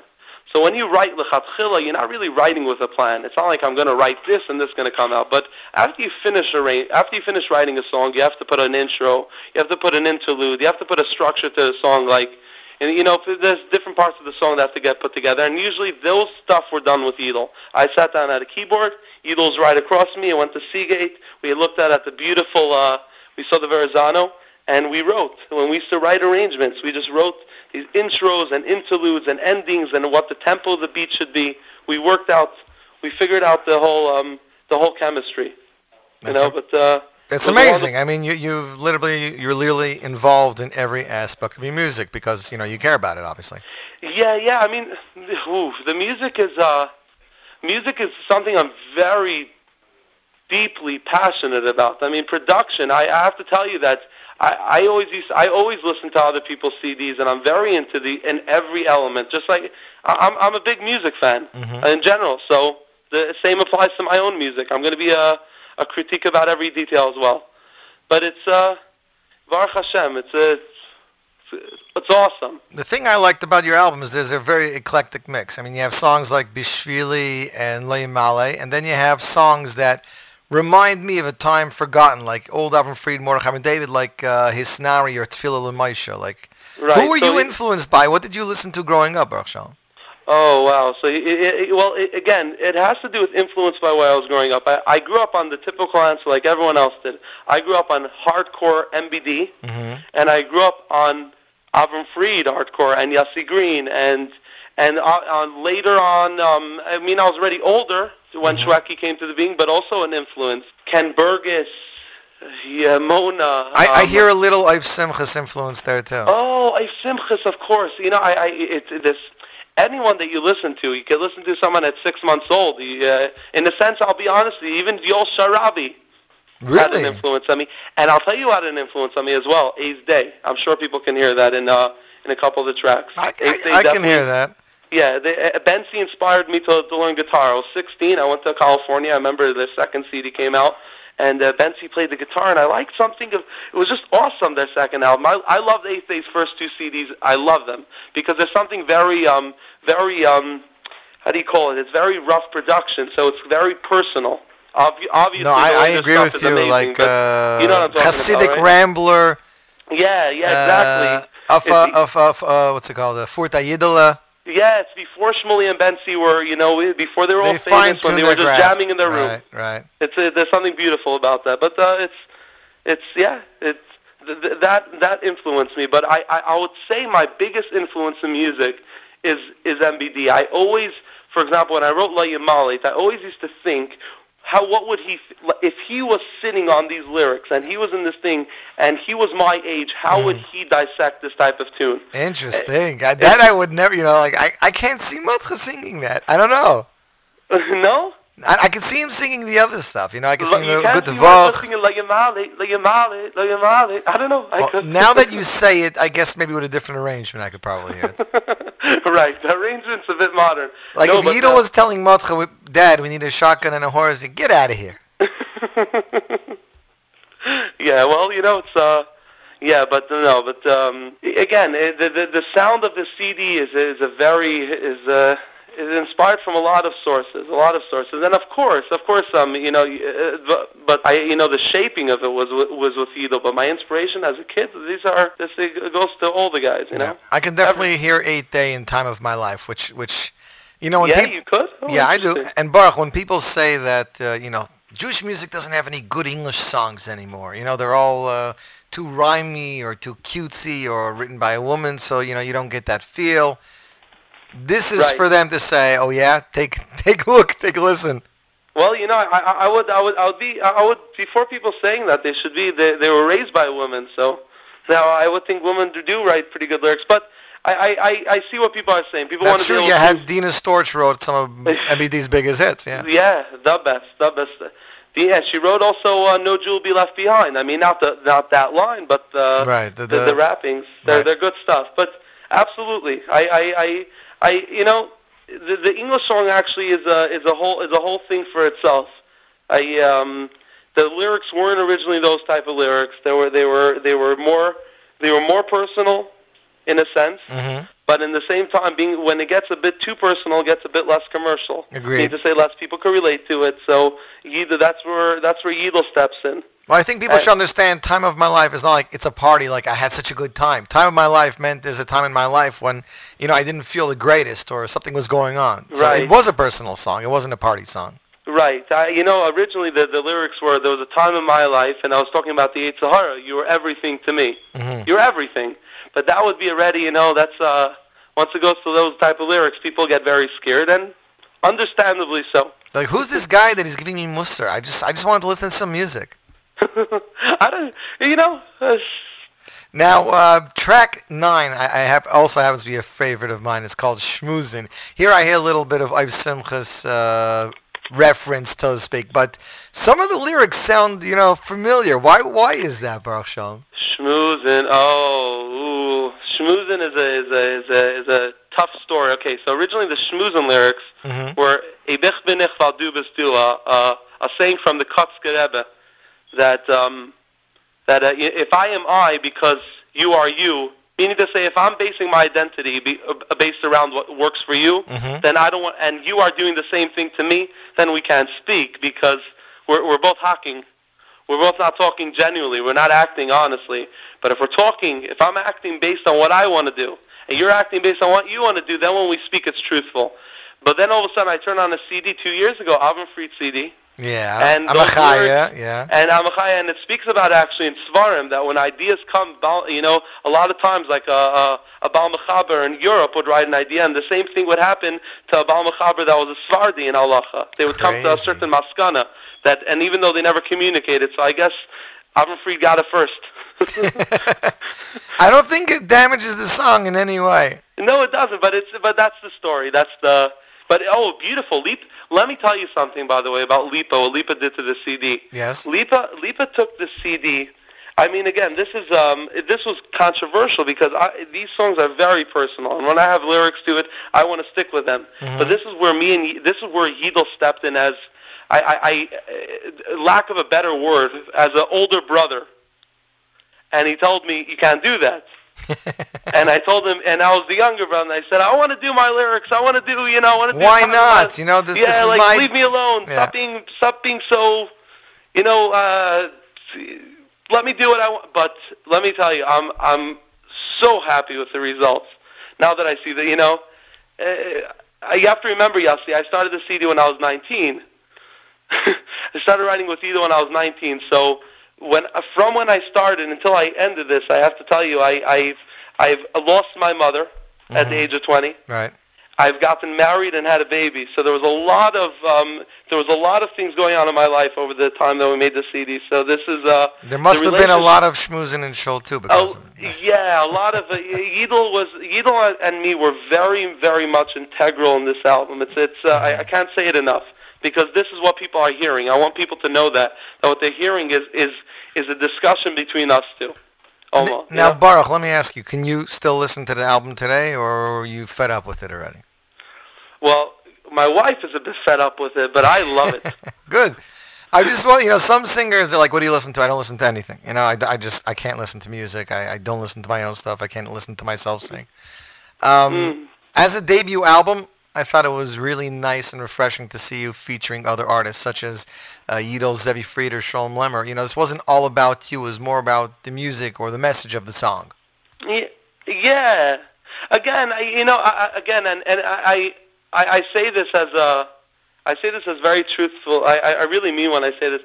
So when you write lechatchila, you're not really writing with a plan. It's not like I'm going to write this and this is going to come out. But after you finish arra- after you finish writing a song, you have to put an intro, you have to put an interlude, you have to put a structure to the song. Like, and you know, there's different parts of the song that have to get put together. And usually those stuff were done with Yidel. I sat down at a keyboard. Yidel's right across me. I went to Seagate. We looked out at the beautiful. Uh, we saw the Verrazano, and we wrote. When we used to write arrangements, we just wrote these intros and interludes and endings and what the tempo of the beat should be. We worked out. We figured out the whole um, the whole chemistry. You know, a- but uh, It's it was a amazing. I mean, you you literally you're literally involved in every aspect of your music because you know you care about it, obviously. Yeah, yeah. I mean, ooh, the music is uh, music is something I'm very deeply passionate about. I mean, production. I, I have to tell you that I, I always used, I always listen to other people's CDs, and I'm very into the in every element. Just like I'm, I'm a big music fan mm-hmm. uh, in general. So the same applies to my own music. I'm going to be a a critique about every detail as well. But it's uh, Baruch Hashem. It's a it's, uh, it's awesome. The thing I liked about your album is there's a very eclectic mix. I mean, you have songs like Bishvili and Lay Male, and then you have songs that remind me of a time forgotten, like old Avram Fried, Mordechai Ben David, like uh, Hisnari or Tefillah L'Maisha. Like, Right. who were so you it- influenced by? What did you listen to growing up, Baruch Oh wow! So it, it, well, again, it has to do with influence by where I was growing up. I, I grew up on the typical answer like everyone else did. I grew up on hardcore MBD, Mm-hmm. and I grew up on Avram Fried hardcore and Yossi Green, and and uh, on later on. Um, I mean, I was already older when Mm-hmm. Came to the being, but also an influence. Ken Burgess, yeah, Mona. I, I um, hear a little Ive Simchas influence there too. Oh, I Simchas, of course. You know, I, I it's this. Anyone that you listen to, you can listen to someone at six months old. You, uh, in a sense, I'll be honest with you, even Yol Sharabi had an influence on me. And I'll tell you what had an influence on me as well. Eighth Day. I'm sure people can hear that in uh, in a couple of the tracks. I, I, I can hear that. Yeah, they, uh, Ben inspired me to, to learn guitar. I was 16. I went to California. I remember the second CD came out, and uh, Bentzi played the guitar, and I liked something of. It was just awesome. Their second album. I, I loved Eighth Day's first two CDs. I love them because there's something very, um, very, um, how do you call it? It's very rough production, so it's very personal. Obvi- obviously, No, I, I agree with you. amazing, like uh, you know what I'm talking Hasidic about, right? Rambler. yeah, yeah, exactly. Uh, of, uh, the- of, of uh, what's it called? Uh, Furta Yidela. It's before Shmuley and Bentzi were, you know, before they were all They famous, when they were just jamming in their room. Right, right. It's uh there's something beautiful about that. But uh, it's it's yeah, it's th- th- that that influenced me. But I, I I would say my biggest influence in music is is MBD. I always, for example, when I wrote La Yamalit, I always used to think. How what would he if he was sitting on these lyrics and he was in this thing and he was my age? How would Mm. he dissect this type of tune? Interesting. I, that I would never, you know, like I, I can't see Matcha singing that. I don't know. no, I, I can see him singing the other stuff. You know, I can see him good see the Michael singing La Yamalit, La Yamalit, La Yamalit. I don't know. I Well, now that you say it, I guess maybe with a different arrangement, I could probably hear it. right, the arrangement's a bit modern. Like no, if Yido was telling Matcha, with, Dad, we need a shotgun and a horse, get out of here. yeah, well, you know, it's uh, yeah, but uh, no, but um, again, it, the, the the sound of the CD is is a very is uh is inspired from a lot of sources, a lot of sources, and of course, of course, um, you know, uh, but, but I, you know, the shaping of it was was with Yido, but my inspiration as a kid, these are this goes to all the guys, you know. I can definitely hear Eighth Day in Time of My Life, which, which, you know, when yeah, people, you could. Oh, yeah, I do. And Baruch, when people say that, uh, you know, Jewish music doesn't have any good English songs anymore. You know, they're all uh, too rhymey or too cutesy or written by a woman, so you know you don't get that feel. This is Right. for them to say, "Oh yeah, take take a look, take a listen." Well, you know, I, I would, I would, I would be, I would before people saying that they should be, they, they were raised by women, so now I would think women do, do write pretty good lyrics, but I, I, I, see what people are saying. People want That's to true. be You able had Dina Storch wrote some of MBD's biggest hits. Yeah. yeah, the best, the best. Yeah, she wrote also uh, "No Jewel Be Left Behind." I mean, not the, not that line, but uh, Right, the- the, the- the, rappings, they're, right. they're good stuff. But absolutely, I, I, I, I you know, the, the English song actually is a is a whole is a whole thing for itself. I um, the lyrics weren't originally those type of lyrics. They were they were they were more they were more personal, in a sense. hmm But in the same time, being when it gets a bit too personal, it gets a bit less commercial. Agreed. Need to say less people can relate to it. So Yidel, that's where that's where Yidel steps in. Well, I think people should understand time of my life is not like it's a party like I had such a good time. Time of my life meant there's a time in my life when, you know, I didn't feel the greatest or something was going on. So Right. it was a personal song. It wasn't a party song. Right. I, you know, originally the, the lyrics were there was a time in my life, and I was talking about the Eight Sahara. You were everything to me. Mhm. You're everything. But that would be already, you know, that's uh, once it goes to those type of lyrics, people get very scared, and understandably so. Like, who's this guy that is giving me mussar? I just, I just wanted to listen to some music. I don't, you know. Uh, Now, uh, track nine, I, I hap- also happens to be a favorite of mine. It's called Schmoozin. Here I hear a little bit of Iv Simcha's uh, reference, so to speak, but some of the lyrics sound, you know, familiar. Why, why is that, Baruch Shalom? Schmoozin. Oh, ooh. Schmoozin is a, is, a, is, a, is a tough story. Okay, so originally the Schmoozin lyrics Mhm. were Ebich bin ich val du bist du, a, a, a saying from the Kotzker Rebbe that, um, that uh, if I am I because you are you, meaning to say if I'm basing my identity be, uh, based around what works for you, Mhm. then I don't want, and you are doing the same thing to me, then we can't speak because we're, we're both hacking. We're both not talking genuinely. We're not acting honestly. But if we're talking, if I'm acting based on what I want to do, and you're acting based on what you want to do, then when we speak, it's truthful. But then all of a sudden, I turn on a CD two years ago, Avram Fried CD, Yeah, And I'm those a chaya, lyrics- yeah. and Amachaya, and it speaks about actually in Svarim that when ideas come, you know, a lot of times like a, a, a Baal Mechaber in Europe would write an idea, and the same thing would happen to a Baal Mechaber that was a Svardi in Halacha. They would come to a certain maskana, that, and even though they never communicated, so I guess Avram Fried got it first. I don't think it damages the song in any way. No, it doesn't. But it's but that's the story. That's the But oh, beautiful Leap. Let me tell you something, by the way, about Lipa. What Lipa did to the CD. Yes. Lipa Lipa took the CD. I mean, again, this is um, this was controversial because I, these songs are very personal, and when I have lyrics to it, I want to stick with them. But this is where me and this is where Yidel stepped in as, I, I, I uh, lack of a better word, as an older brother, and he told me you can't do that. And I told him, and I was the younger brother. And I said, I want to do my lyrics. I want to do, you know, I want to do. Why not? You know, this, yeah, this is like my. leave me alone. Yeah. Stop being, stop being so, you know. Uh, let me do what I want. But let me tell you, I'm, I'm so happy with the results. Now that I see that, you know, uh, you have to remember, Yossi, I started the CD when I was 19. I started writing with Ida when I was 19. So when from when I started until I ended this, I have to tell you, I, I've I've lost my mother at the age of 20. Right. I've gotten married and had a baby. So there was a lot of um, there was a lot of things going on in my life over the time that we made the CD. So this is uh, There must the have been a lot of schmoozing and shul too because Oh yeah, a lot of uh, Yidel was Yidel and me were very very much integral in this album. It's it's uh, I, I can't say it enough because this is what people are hearing. I want people to know that that what they're hearing is is is a discussion between us two. Almost. you Now, know? Baruch, let me ask you: Can you still listen to the album today, or are you fed up with it already? well, my wife is a bit fed up with it, but I love it. Good. I just want you know some singers are like, what do you listen to? I don't listen to anything. You know, I, I just I can't listen to music. I, I don't listen to my own stuff. I can't listen to myself sing. Um, Mm. As a debut album, I thought it was really nice and refreshing to see you featuring other artists such as uh, Yidel, Zevi Fried, or Sholem Lemmer. You know, this wasn't all about you. It was more about the music or the message of the song. Ye- Yeah. Again, I, you know, I, again, and and I, I I say this as a, I say this as very truthful. I I really mean when I say this.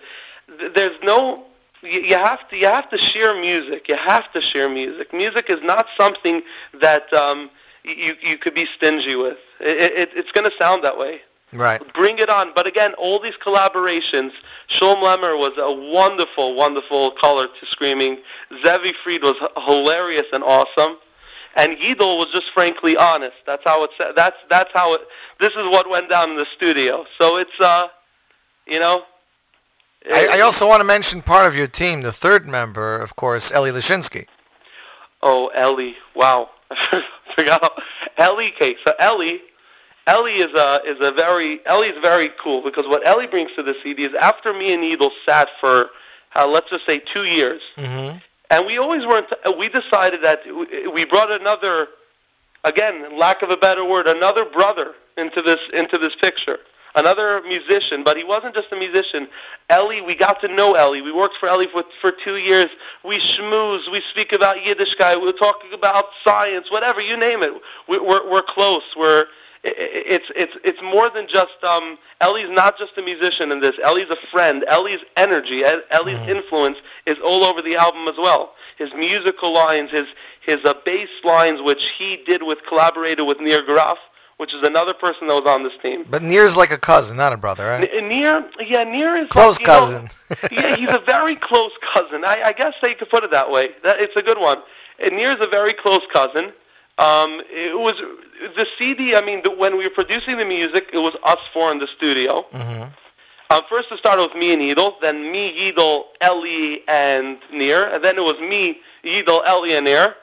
There's no. You have to you have to share music. You have to share music. Music is not something that um, you you could be stingy with. It, it, it's going to sound that way. Right. Bring it on. But again, all these collaborations. Sholem Lemmer was a wonderful, wonderful color to screaming. Zevi Fried was h- hilarious and awesome. And Yidel was just frankly honest. That's how it. sa- That's that's how it. This is what went down in the studio. So it's uh, you know. I, I also want to mention part of your team, the third member, of course, Eli Lashinsky. Oh, Ellie! Wow, Ellie. Okay, so Ellie, Ellie is a is a very Ellie's very cool because what Ellie brings to the CD is after me and Needle sat for uh, let's just say two years, Mm-hmm. and we always weren't. We decided that we brought another, again, lack of a better word, another brother into this into this picture. Another musician, but he wasn't just a musician. Ellie, we got to know Ellie. We worked for Ellie for for two years. We schmooze. We speak about Yiddishkeit. We're talking about science, whatever you name it. We, we're we're close. We're it's it's it's more than just um Ellie's not just a musician in this. Ellie's a friend. Ellie's energy, Ellie's influence is all over the album as well. His musical lines, his his uh, bass lines, which he did with collaborated with Nir Graf, which is another person that was on this team. But Nir's like a cousin, not a brother, right? N- Nir, yeah, Nir is Close know, cousin. yeah, he's a very close cousin. I, I guess they could put it that way. That, it's a good one. And is a very close cousin. Um, it was the CD. I mean, the, when we were producing the music, it was us four in the studio. hmm Um, first, it started with me and Yidel, then me, Yidel, Ellie, and Nir, and then it was me, Yidel, Ellie, and Nir,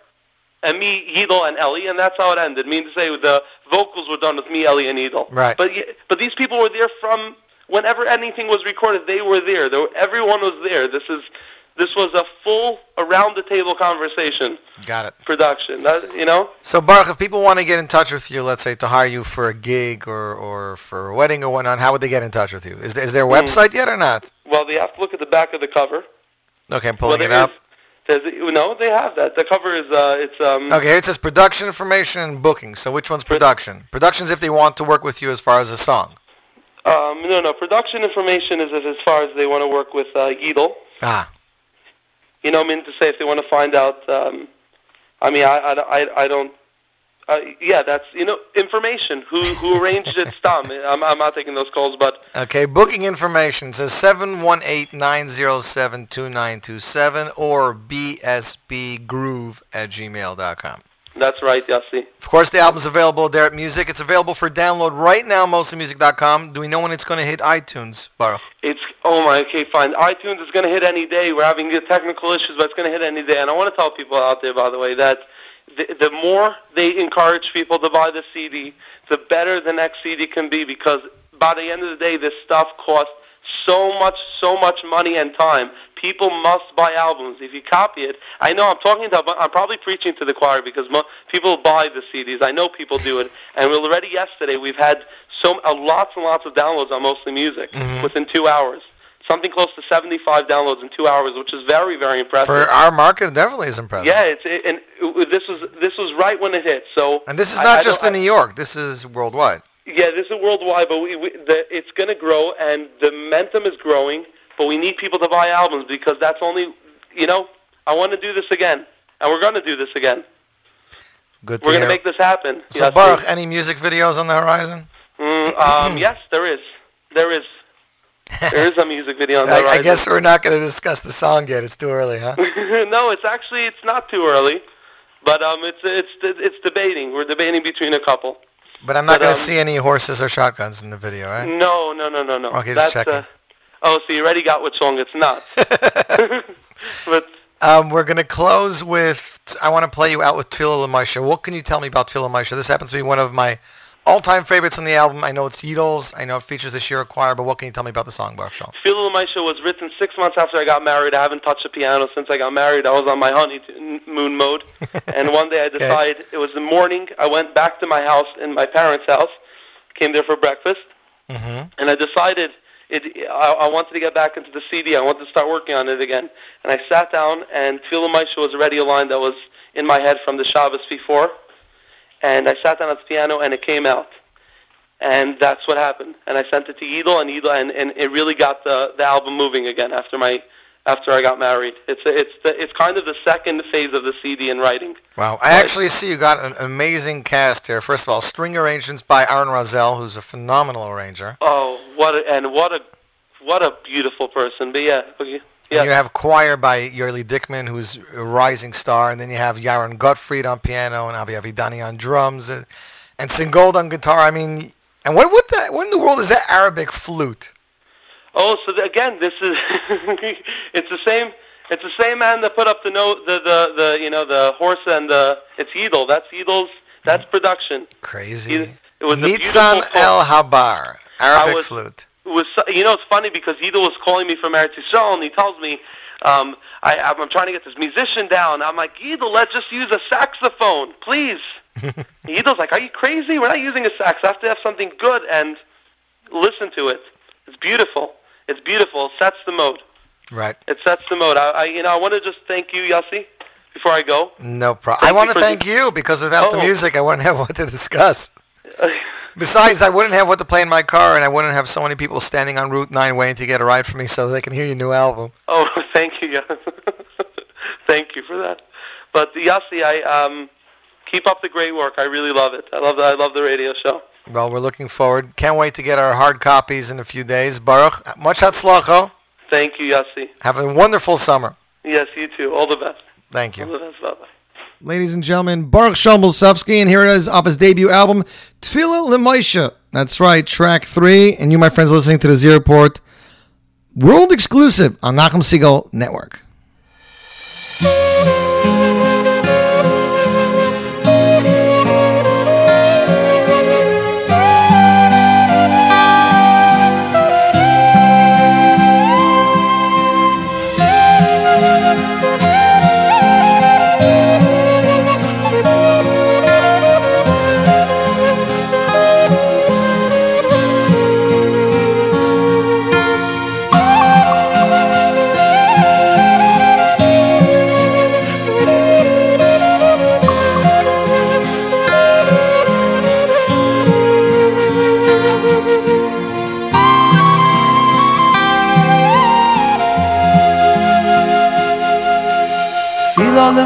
and me, Yidel, and Ellie, and that's how it ended. Meaning to say, the vocals were done with me, Ellie, and Yidel. Right. But but these people were there from whenever anything was recorded. They were there. There were, everyone was there. This is this was a full around the table conversation Got it. production. You know. So, Baruch, if people want to get in touch with you, let's say to hire you for a gig or, or for a wedding or whatnot, how would they get in touch with you? Is, there- is there a Hmm. website yet or not? Well, they have to look at the back of the cover. Okay, I'm Well, pulling it up. is- There's, no, they have that. The cover is uh, it's um. Okay, here it says production information and booking. So, which one's production? Production's if they want to work with you as far as a song. Um, no, no. Production information is as, as far as they want to work with uh, Yidel. Ah, You know, I mean to say if they want to find out. Um, I mean, I, I, I, I don't. Uh, yeah, that's you know information. Who who arranged it? Stam. I'm I'm not taking those calls, but okay. Booking information says 718-907-2927 or bsbgroove at gmail.com. That's right, Yossi. Of course, the album's available there at Music. It's available for download right now, mostlymusic.com. Do we know when it's going to hit iTunes, Baruch? It's oh my okay fine. iTunes is going to hit any day. We're having technical issues, but it's going to hit any day. And I want to tell people out there, by the way, that the, the more they encourage people to buy the CD, the better the next CD can be. Because by the end of the day, this stuff costs so much, so much money and time. People must buy albums. If you copy it, I know I'm talking to, I'm probably preaching to the choir because mo- people buy the CDs. I know people do it, and already yesterday we've had so uh, lots and lots of downloads on mostly music Mhm. within two hours. Something close to 75 downloads in two hours, which is very, very impressive. For our market, it definitely is impressive. yeah, it's it, and it, this was this was right when it hit. So And this is not I just don't- in New York. This is worldwide. yeah, this is worldwide, but we, we, the, it's going to grow, and the momentum is growing. But we need people to buy albums because that's only, you know, I want to do this again, and we're going to do this again. Good to We're going to make this happen. so, Yes, Baruch, any music videos on the horizon? Mm, um, yes, there is. There is. There is a music video on the I, I guess we're not going to discuss the song yet. It's too early, huh? no, it's actually it's not too early, but um, it's it's it's debating. We're debating between a couple. But I'm not going to um, see any horses or shotguns in the video, right? No, no, no, no, no. Okay, That's, just checking. Uh, oh, so you already got which song it's not. but Um, we're going to close with. I want to play you out with Tefillah Lamaisha. What can you tell me about Tefillah Lamaisha? This happens to be one of my all-time favorites on the album. I know it's Yidel's. I know it features the Shira Choir, but what can you tell me about the song, Baruch Shalom? Feel My Show was written six months after I got married. I haven't touched a piano since I got married. I was on my honeymoon mode. and one day I Okay. decided, it was the morning, I went back to my house in my parents' house, came there for breakfast, Mm-hmm. and I decided it, I, I wanted to get back into the CD. I wanted to start working on it again. And I sat down, and Feel My Show was already a line that was in my head from the Shabbos before. And I sat down at the piano, and it came out. And that's what happened. And I sent it to Yidel, and Yidel, and, and it really got the, the album moving again after my after I got married. It's a, it's the, it's kind of the second phase of the CD in writing. Wow. I actually see you got an amazing cast here. First of all, string arrangements by Aaron Razel, who's a phenomenal arranger. Oh, what a, and what a what a beautiful person. But yeah, And you have choir by Yerli Dickman, who's a rising star, and then you have Yaron Gottfried on piano, and Avi Avidani on drums, uh, and Singold on guitar. I mean, and what what the what in the world is that Arabic flute? Oh, so the, again, this is it's the same. It's the same man that put up the note, the the, the you know the horse and the it's Yidel. That's Yidel's. That's production. Crazy. It was a beautiful Nitzan. El Habar, Arabic was- flute. Was you know it's funny because Yidel was calling me from Eretz Yisrael and he tells me um, I, I'm trying to get this musician down. I'm like Yidel, let's just use a saxophone, please. Yidel's like, are you crazy? We're not using a sax. I have to have something good and listen to it. It's beautiful. It's beautiful. It sets the mode. Right. It sets the mode. I, I you know I want to just thank you, Yossi, before I go. No problem. I want to thank you because without the Oh. music, I wouldn't have what to discuss. Besides, I wouldn't have what to play in my car, and I wouldn't have so many people standing on Route 9 waiting to get a ride from me so they can hear your new album. Oh, thank you, thank you for that. But Yossi, I um, keep up the great work. I really love it. I love the, I love the radio show. Well, we're looking forward. Can't wait to get our hard copies in a few days. Baruch, much hatzlacho. Thank you, Yossi. Have a wonderful summer. Yes, you too. All the best. Thank All you. the best. Bye bye. Ladies and gentlemen, Baruch Shombolsovsky, and here it is off his debut album, Tefillah L'Moishe. That's right, track three. And you, my friends, listening to the Z Report world exclusive on Nachum Segal Network.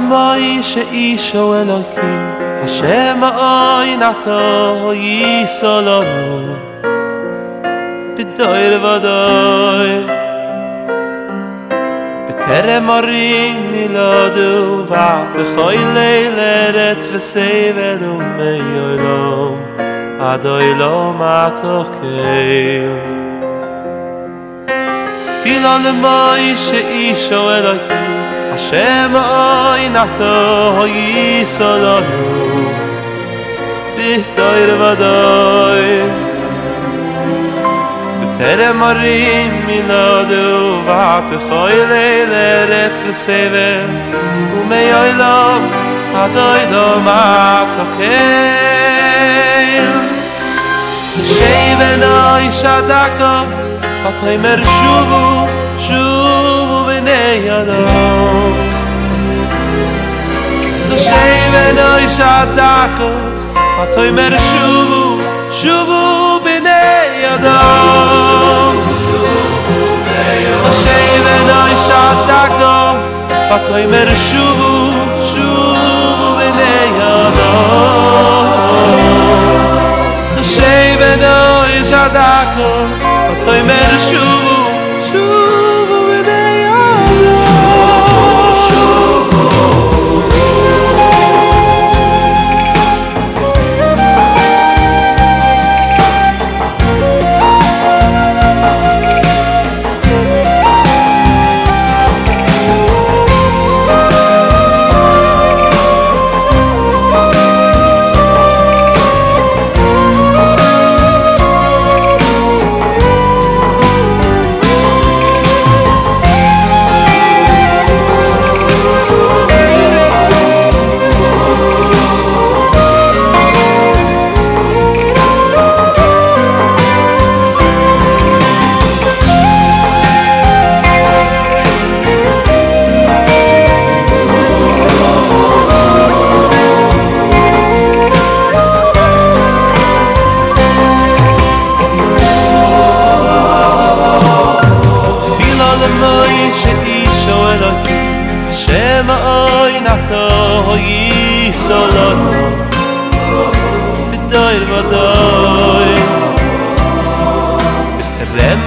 מוי שאיש או אלוקים, השם אוי נטו יישא לנו, בדוי לבדוי. בטרם הורים נילדו, ותכוי ליל ארץ וסבלו מיילום, עד אוי לא מתוקל. פילו למוי שאיש או אלוקים, Hashem oi nato hoi solonu Bittoir vadoi Tere marim minadu vat khoy lele rets seve u me yoy lo atoy do mat oke sheve no i shadako atoy shuvu shuvu enoy shadako atoy mer shuvu shuvu bnei adam Ashay enoy shadako atoy mer shuvu shuvu bnei adam Ashay enoy shadako atoy mer shuvu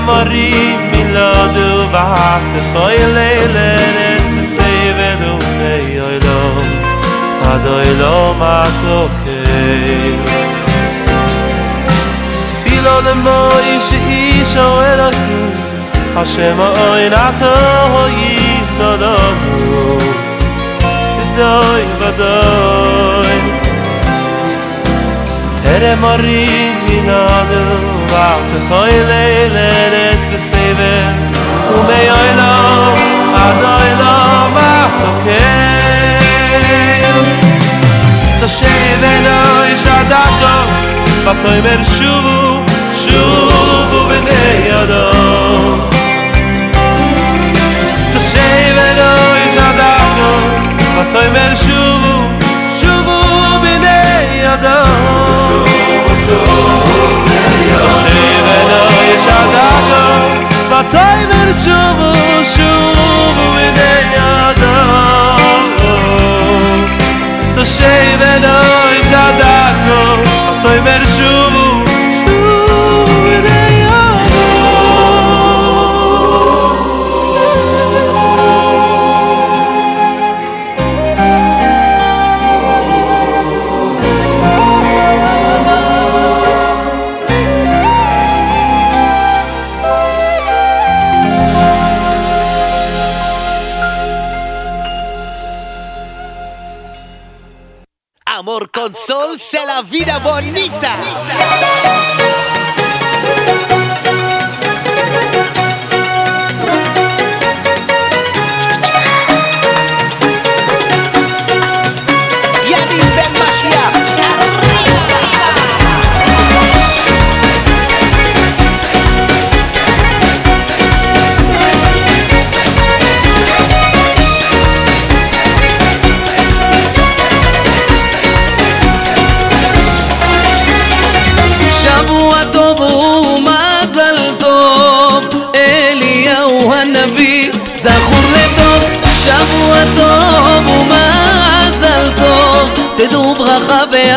mori mi du vat khoy lele net sei ve du ey oy lo. Ad ma to ke filo le moy shi ish o el ki a shema oy na to hoy so do du doy va Tere morim in adu Vaal te goi leile rets besleven U mei oilom, ad oilom, ad veno ish adako Vaal toi mer shuvu, shuvu bnei adom Ta veno ish adako Vaal toi mer shuvu, shuvu bnei adom Shada gadon, tzayver shuv shuv over the yada. The shavet is ada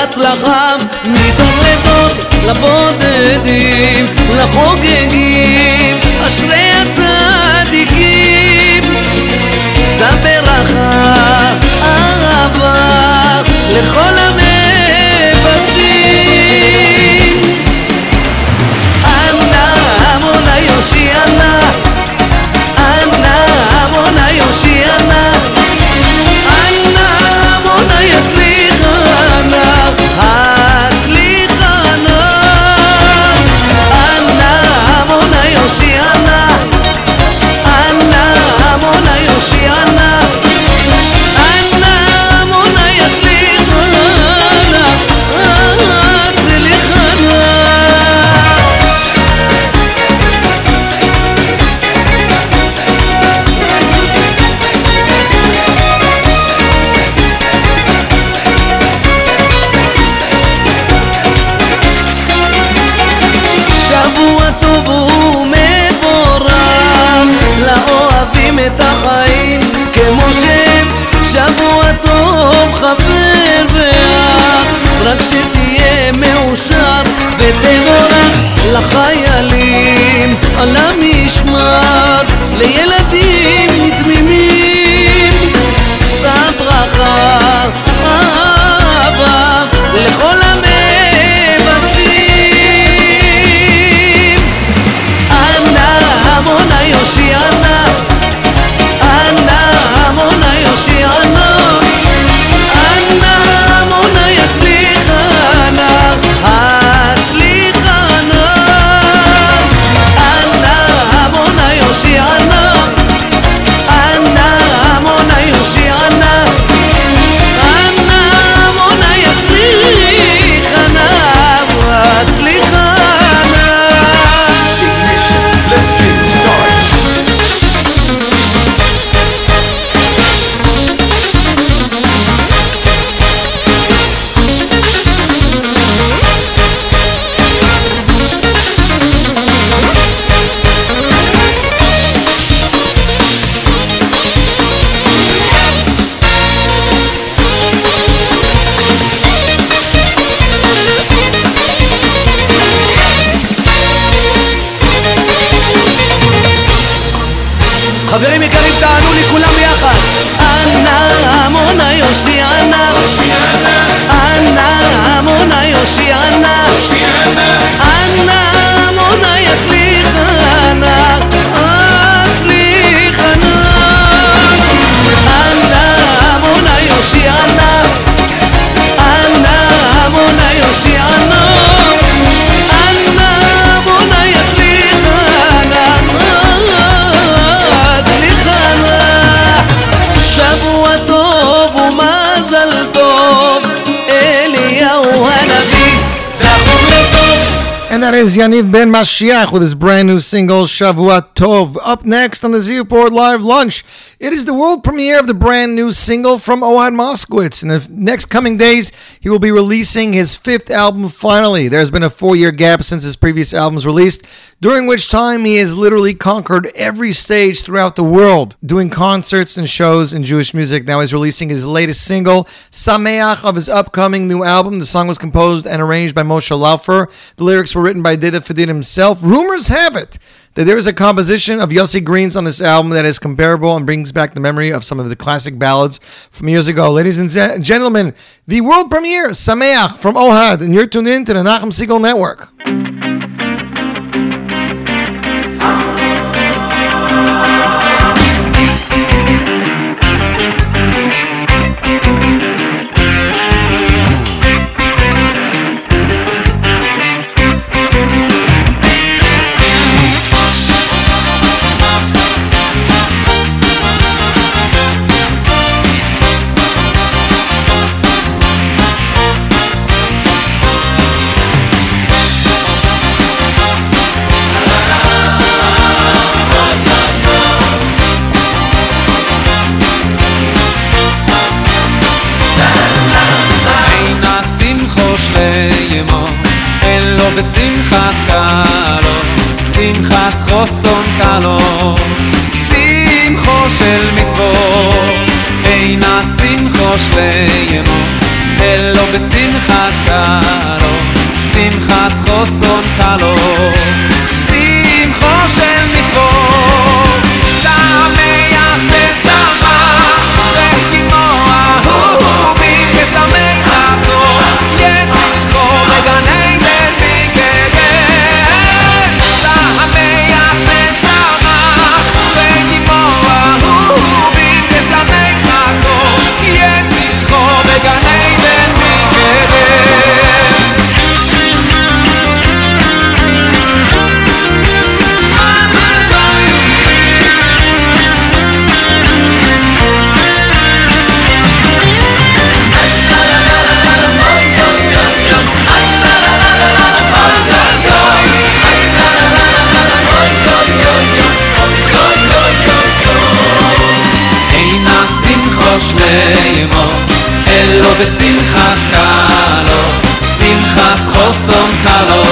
להצלחה מדור לדור לבודדים לחוגגים, אשרי הצדיקים. זה ברכה אהבה לכל And that is Yaniv Ben Mashiach with his brand new single Shavuot Tov. Up next on the Z Live Lunch, it is the world premiere of the brand new single from Ohad Moskowitz. In the next coming days, he will be releasing his fifth album finally. There's been a four year gap since his previous albums released, during which time he has literally conquered every stage throughout the world, doing concerts and shows in Jewish music. Now he's releasing his latest single, Sameach, of his upcoming new album. The song was composed and arranged by Moshe Laufer. The lyrics were written by Deda Fadin himself. Rumors have it that there is a composition of Yossi Green's on this album that is comparable and brings back the memory of some of the classic ballads from years ago. Ladies and gentlemen, the world premiere, Sameach from Ohad, and you're tuned in to the Nachum Segal Network. בשמחס קלו, שמחס חוסון קלו, שמחו של מצוות. אין השמחו שליימו, אלו בשמחס קלו, שמחס חוסון קלו, שמחו של בשמחס קלו, שמחס חוסום קלו,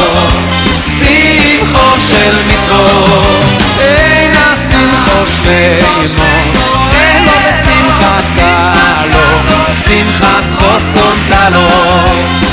שמחו של מצוות. אין השמחו שווימו, אין לו בשמחס קלו, שמחס חוסום קלו.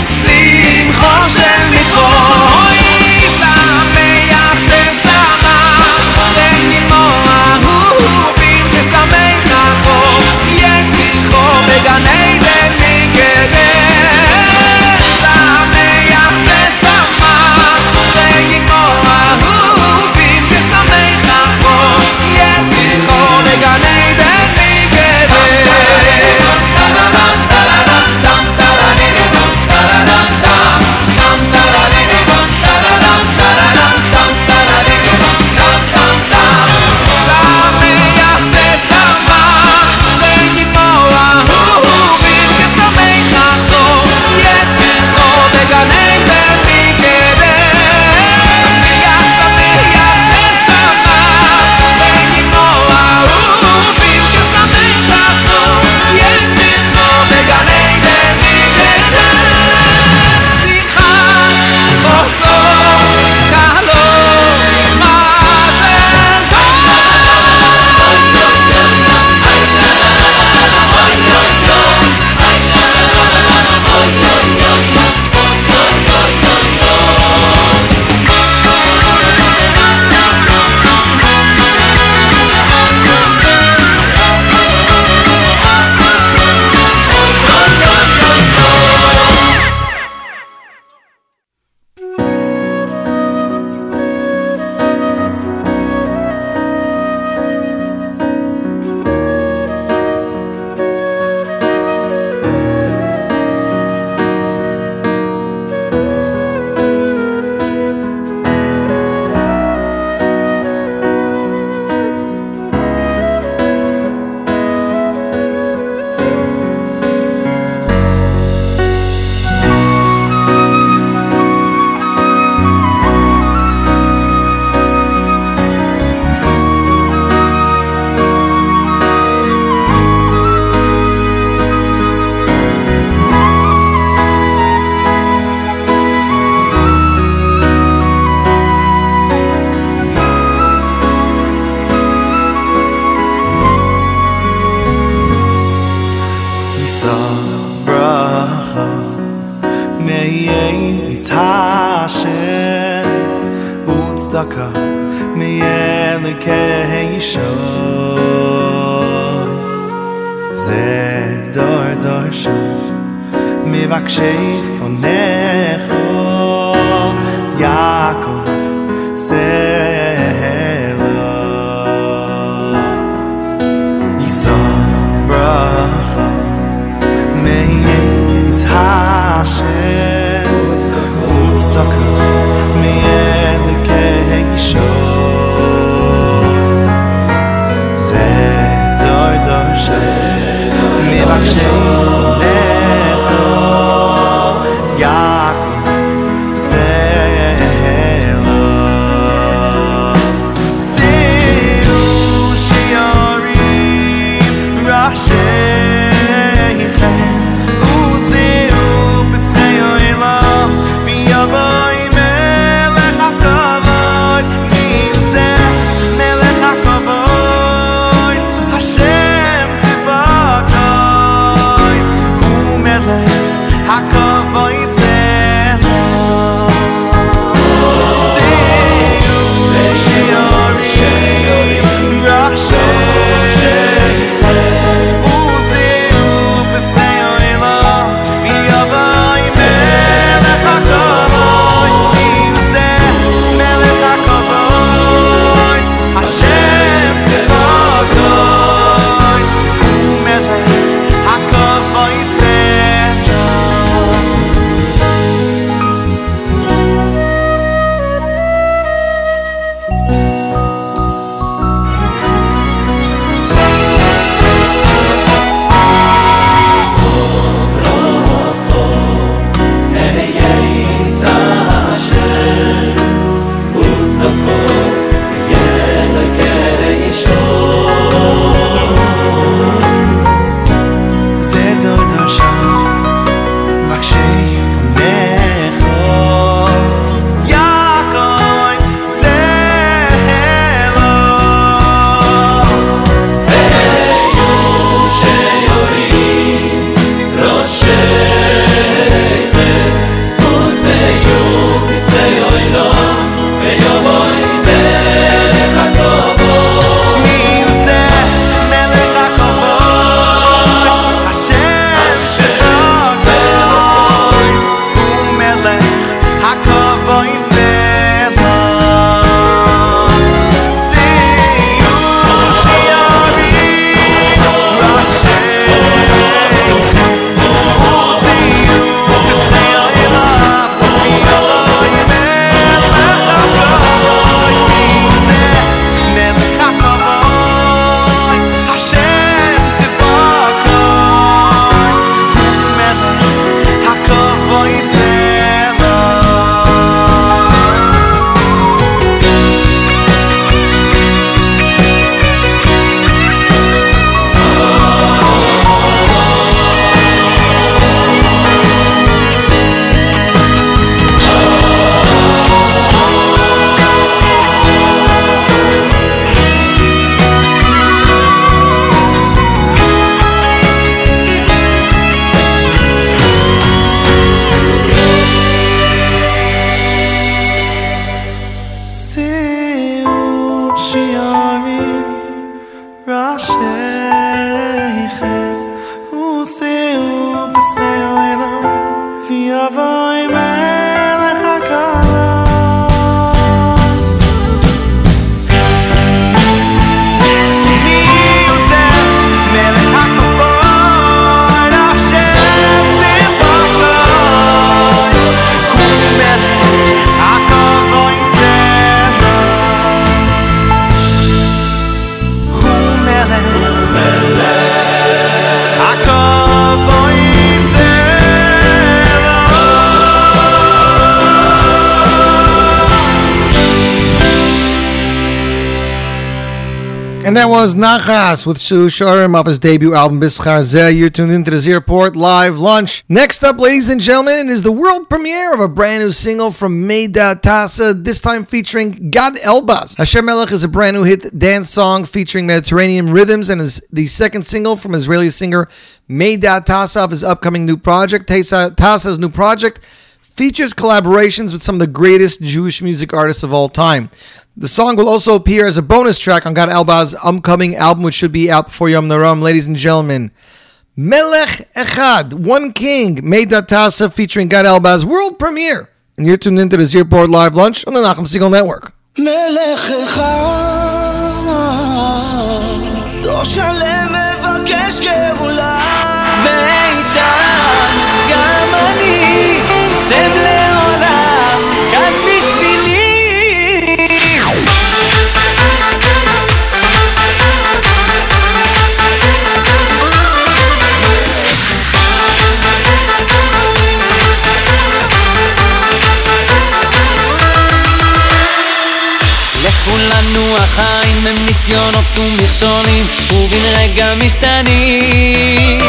Nachas with Sue Shurim off his debut album Bischar Zeh. You're tuned into the Z Report Live Lunch. Next up, ladies and gentlemen, is the world premiere of a brand new single from Meida Tasa, this time featuring Gad Elbaz. Hashem Melech is a brand new hit dance song featuring Mediterranean rhythms and is the second single from Israeli singer Meida Tassa of his upcoming new project. Tasa's new project features collaborations with some of the greatest Jewish music artists of all time. The song will also appear as a bonus track on Gad Elbaz upcoming album, which should be out before Yom Naram. Ladies and gentlemen, Melech Echad, One King, Meida Tasa, featuring Gad Elbaz world premiere. And you're tuned into the Z Report Live Lunch on the Nachum Segal Network. לכולנו החיים הם ניסיונות ומכשולים ובן רגע משתנים.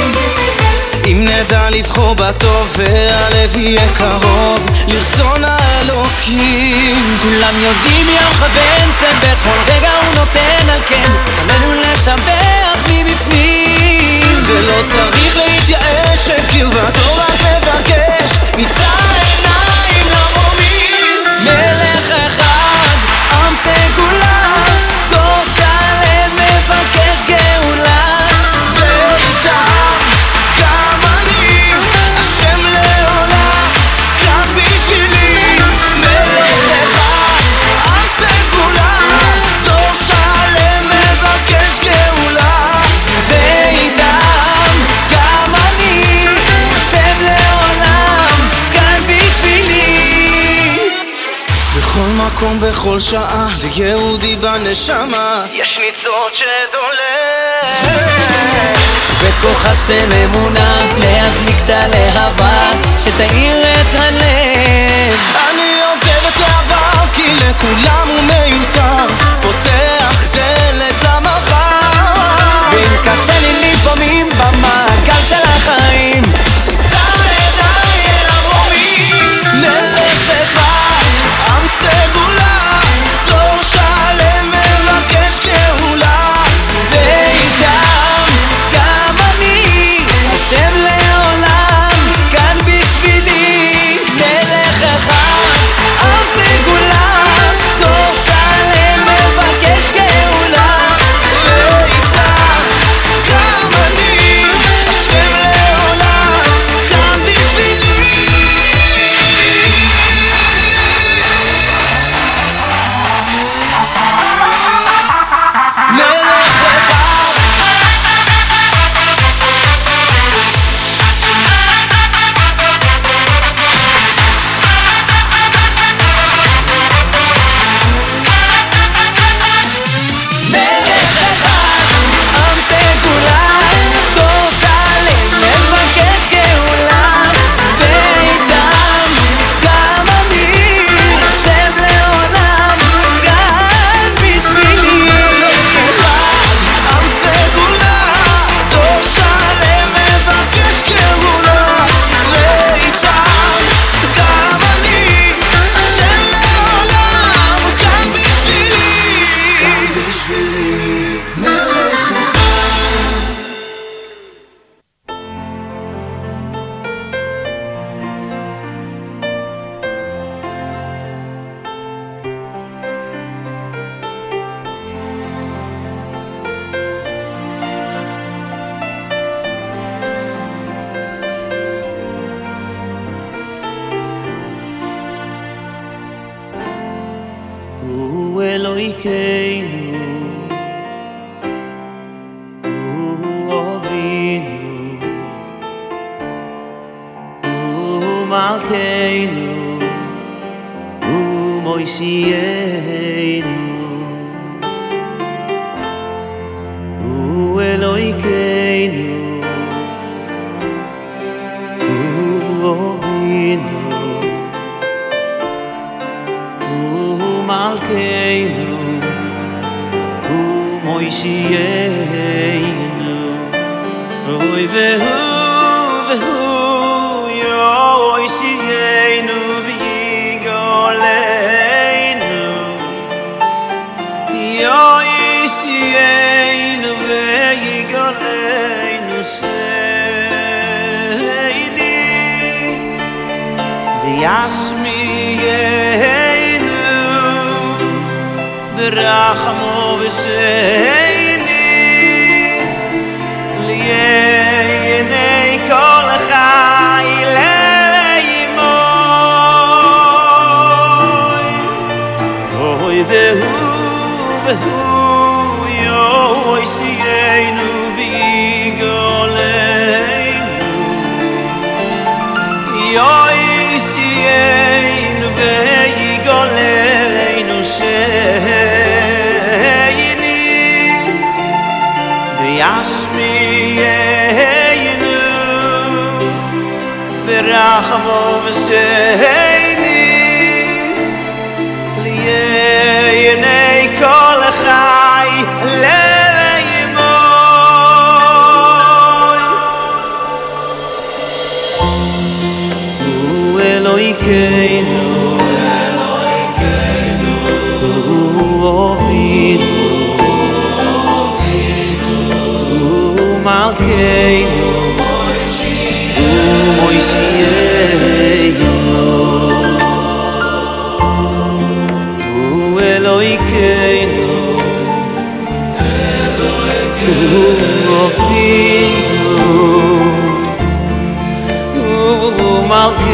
אם נדע לבחור בטוב והלב יהיה קרוב לרצון האלוקים. כולם יודעים יום מכוון שבכל רגע הוא נותן על כן. עלינו לשבח מבפנים. ולא צריך להתייאש שבקרבתו רק מבקש. נישא עיניים למרומים מלך אחד, עם סגולה さ מקום, בכל שעה, ליהודי בנשמה. יש ניצוץ שדולק בכוח השם אמונה להדליק את הלהבה שתאיר את הלב. אני עוזב את העבר כי לכולם הוא מיותר. פותח דלת למחר. ואם קשה לי לפעמים במעגל הוא מלכנו, הוא מוישיינו. שייינו האָב מיר הוא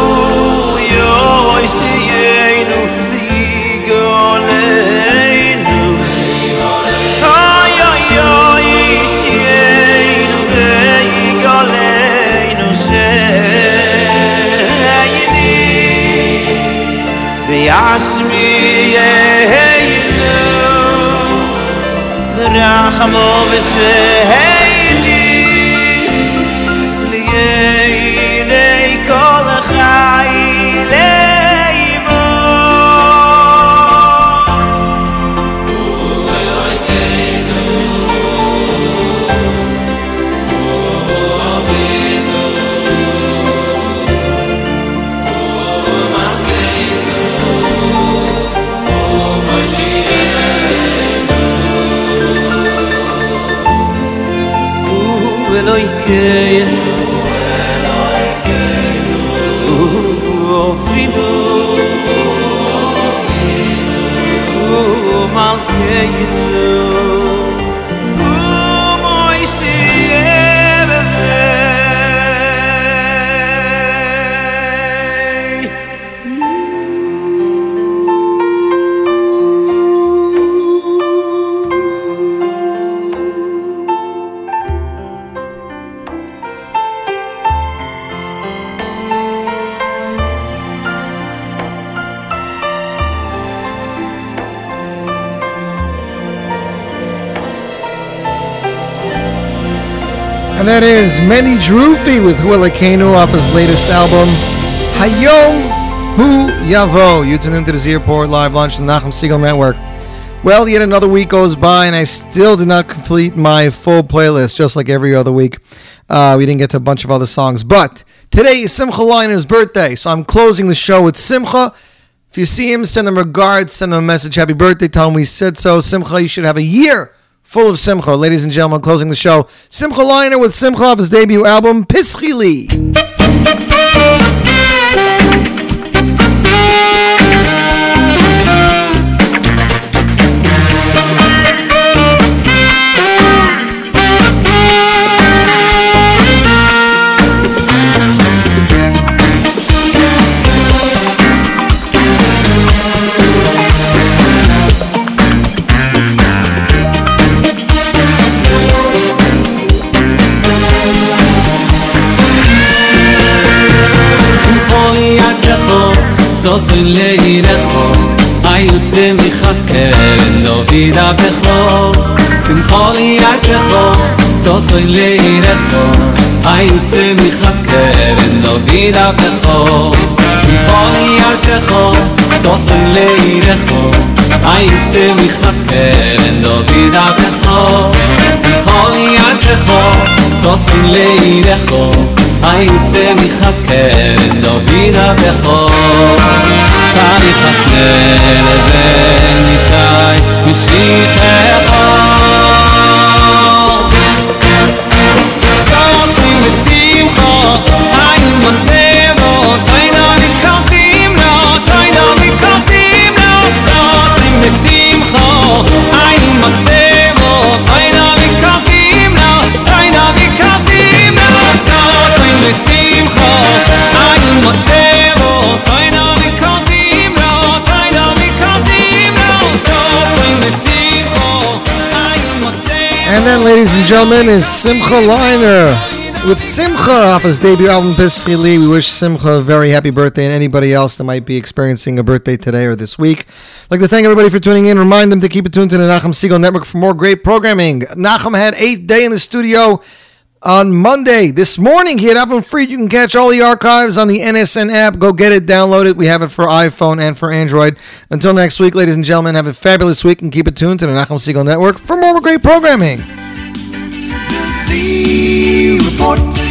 וישמיינו ברחמו ושייניס accueille. Oh, offris-nous, oh. Is Manny Drufi with Huelekenu off his latest album, Hayom Hu Yavo. You tune into the Z Report live Launch on the Nachum Segal Network. Well, yet another week goes by, and I still did not complete my full playlist, just like every other week. Uh, we didn't get to a bunch of other songs. But today is Simcha Leiner's birthday, so I'm closing the show with Simcha. If you see him, send him regards, send him a message, happy birthday, tell him we said so. Simcha, you should have a year full of Simcha. Ladies and gentlemen, closing the show, Simcha Leiner with Simcha of his debut album, Pischi Li. שוסן לינה חור איי יוצם מי חסקר לא בידה בחור צמחולי את החור שוסן לינה חור איי יוצם את זאָס leire לייד חו איינ צע מיך וואס קען דאָ ביד אַ בחו זי זאָל יאַ צע חו זאָס אין לייד חו איינ צע מיך וואס קען דאָ ביד אַ בחו אין And then, ladies and gentlemen, is Simcha Leiner with Simcha off his debut album Pischi Li. We wish Simcha a very happy birthday and anybody else that might be experiencing a birthday today or this week. Like to thank everybody for tuning in. Remind them to keep it tuned to the Nachum Segal Network for more great programming. Nachum had Eighth Day in the studio on Monday. This morning, he had Avon Freed. You can catch all the archives on the NSN app. Go get it, download it. We have it for iPhone and for Android. Until next week, ladies and gentlemen, have a fabulous week and keep it tuned to the Nachum Segal Network for more great programming. Z Report.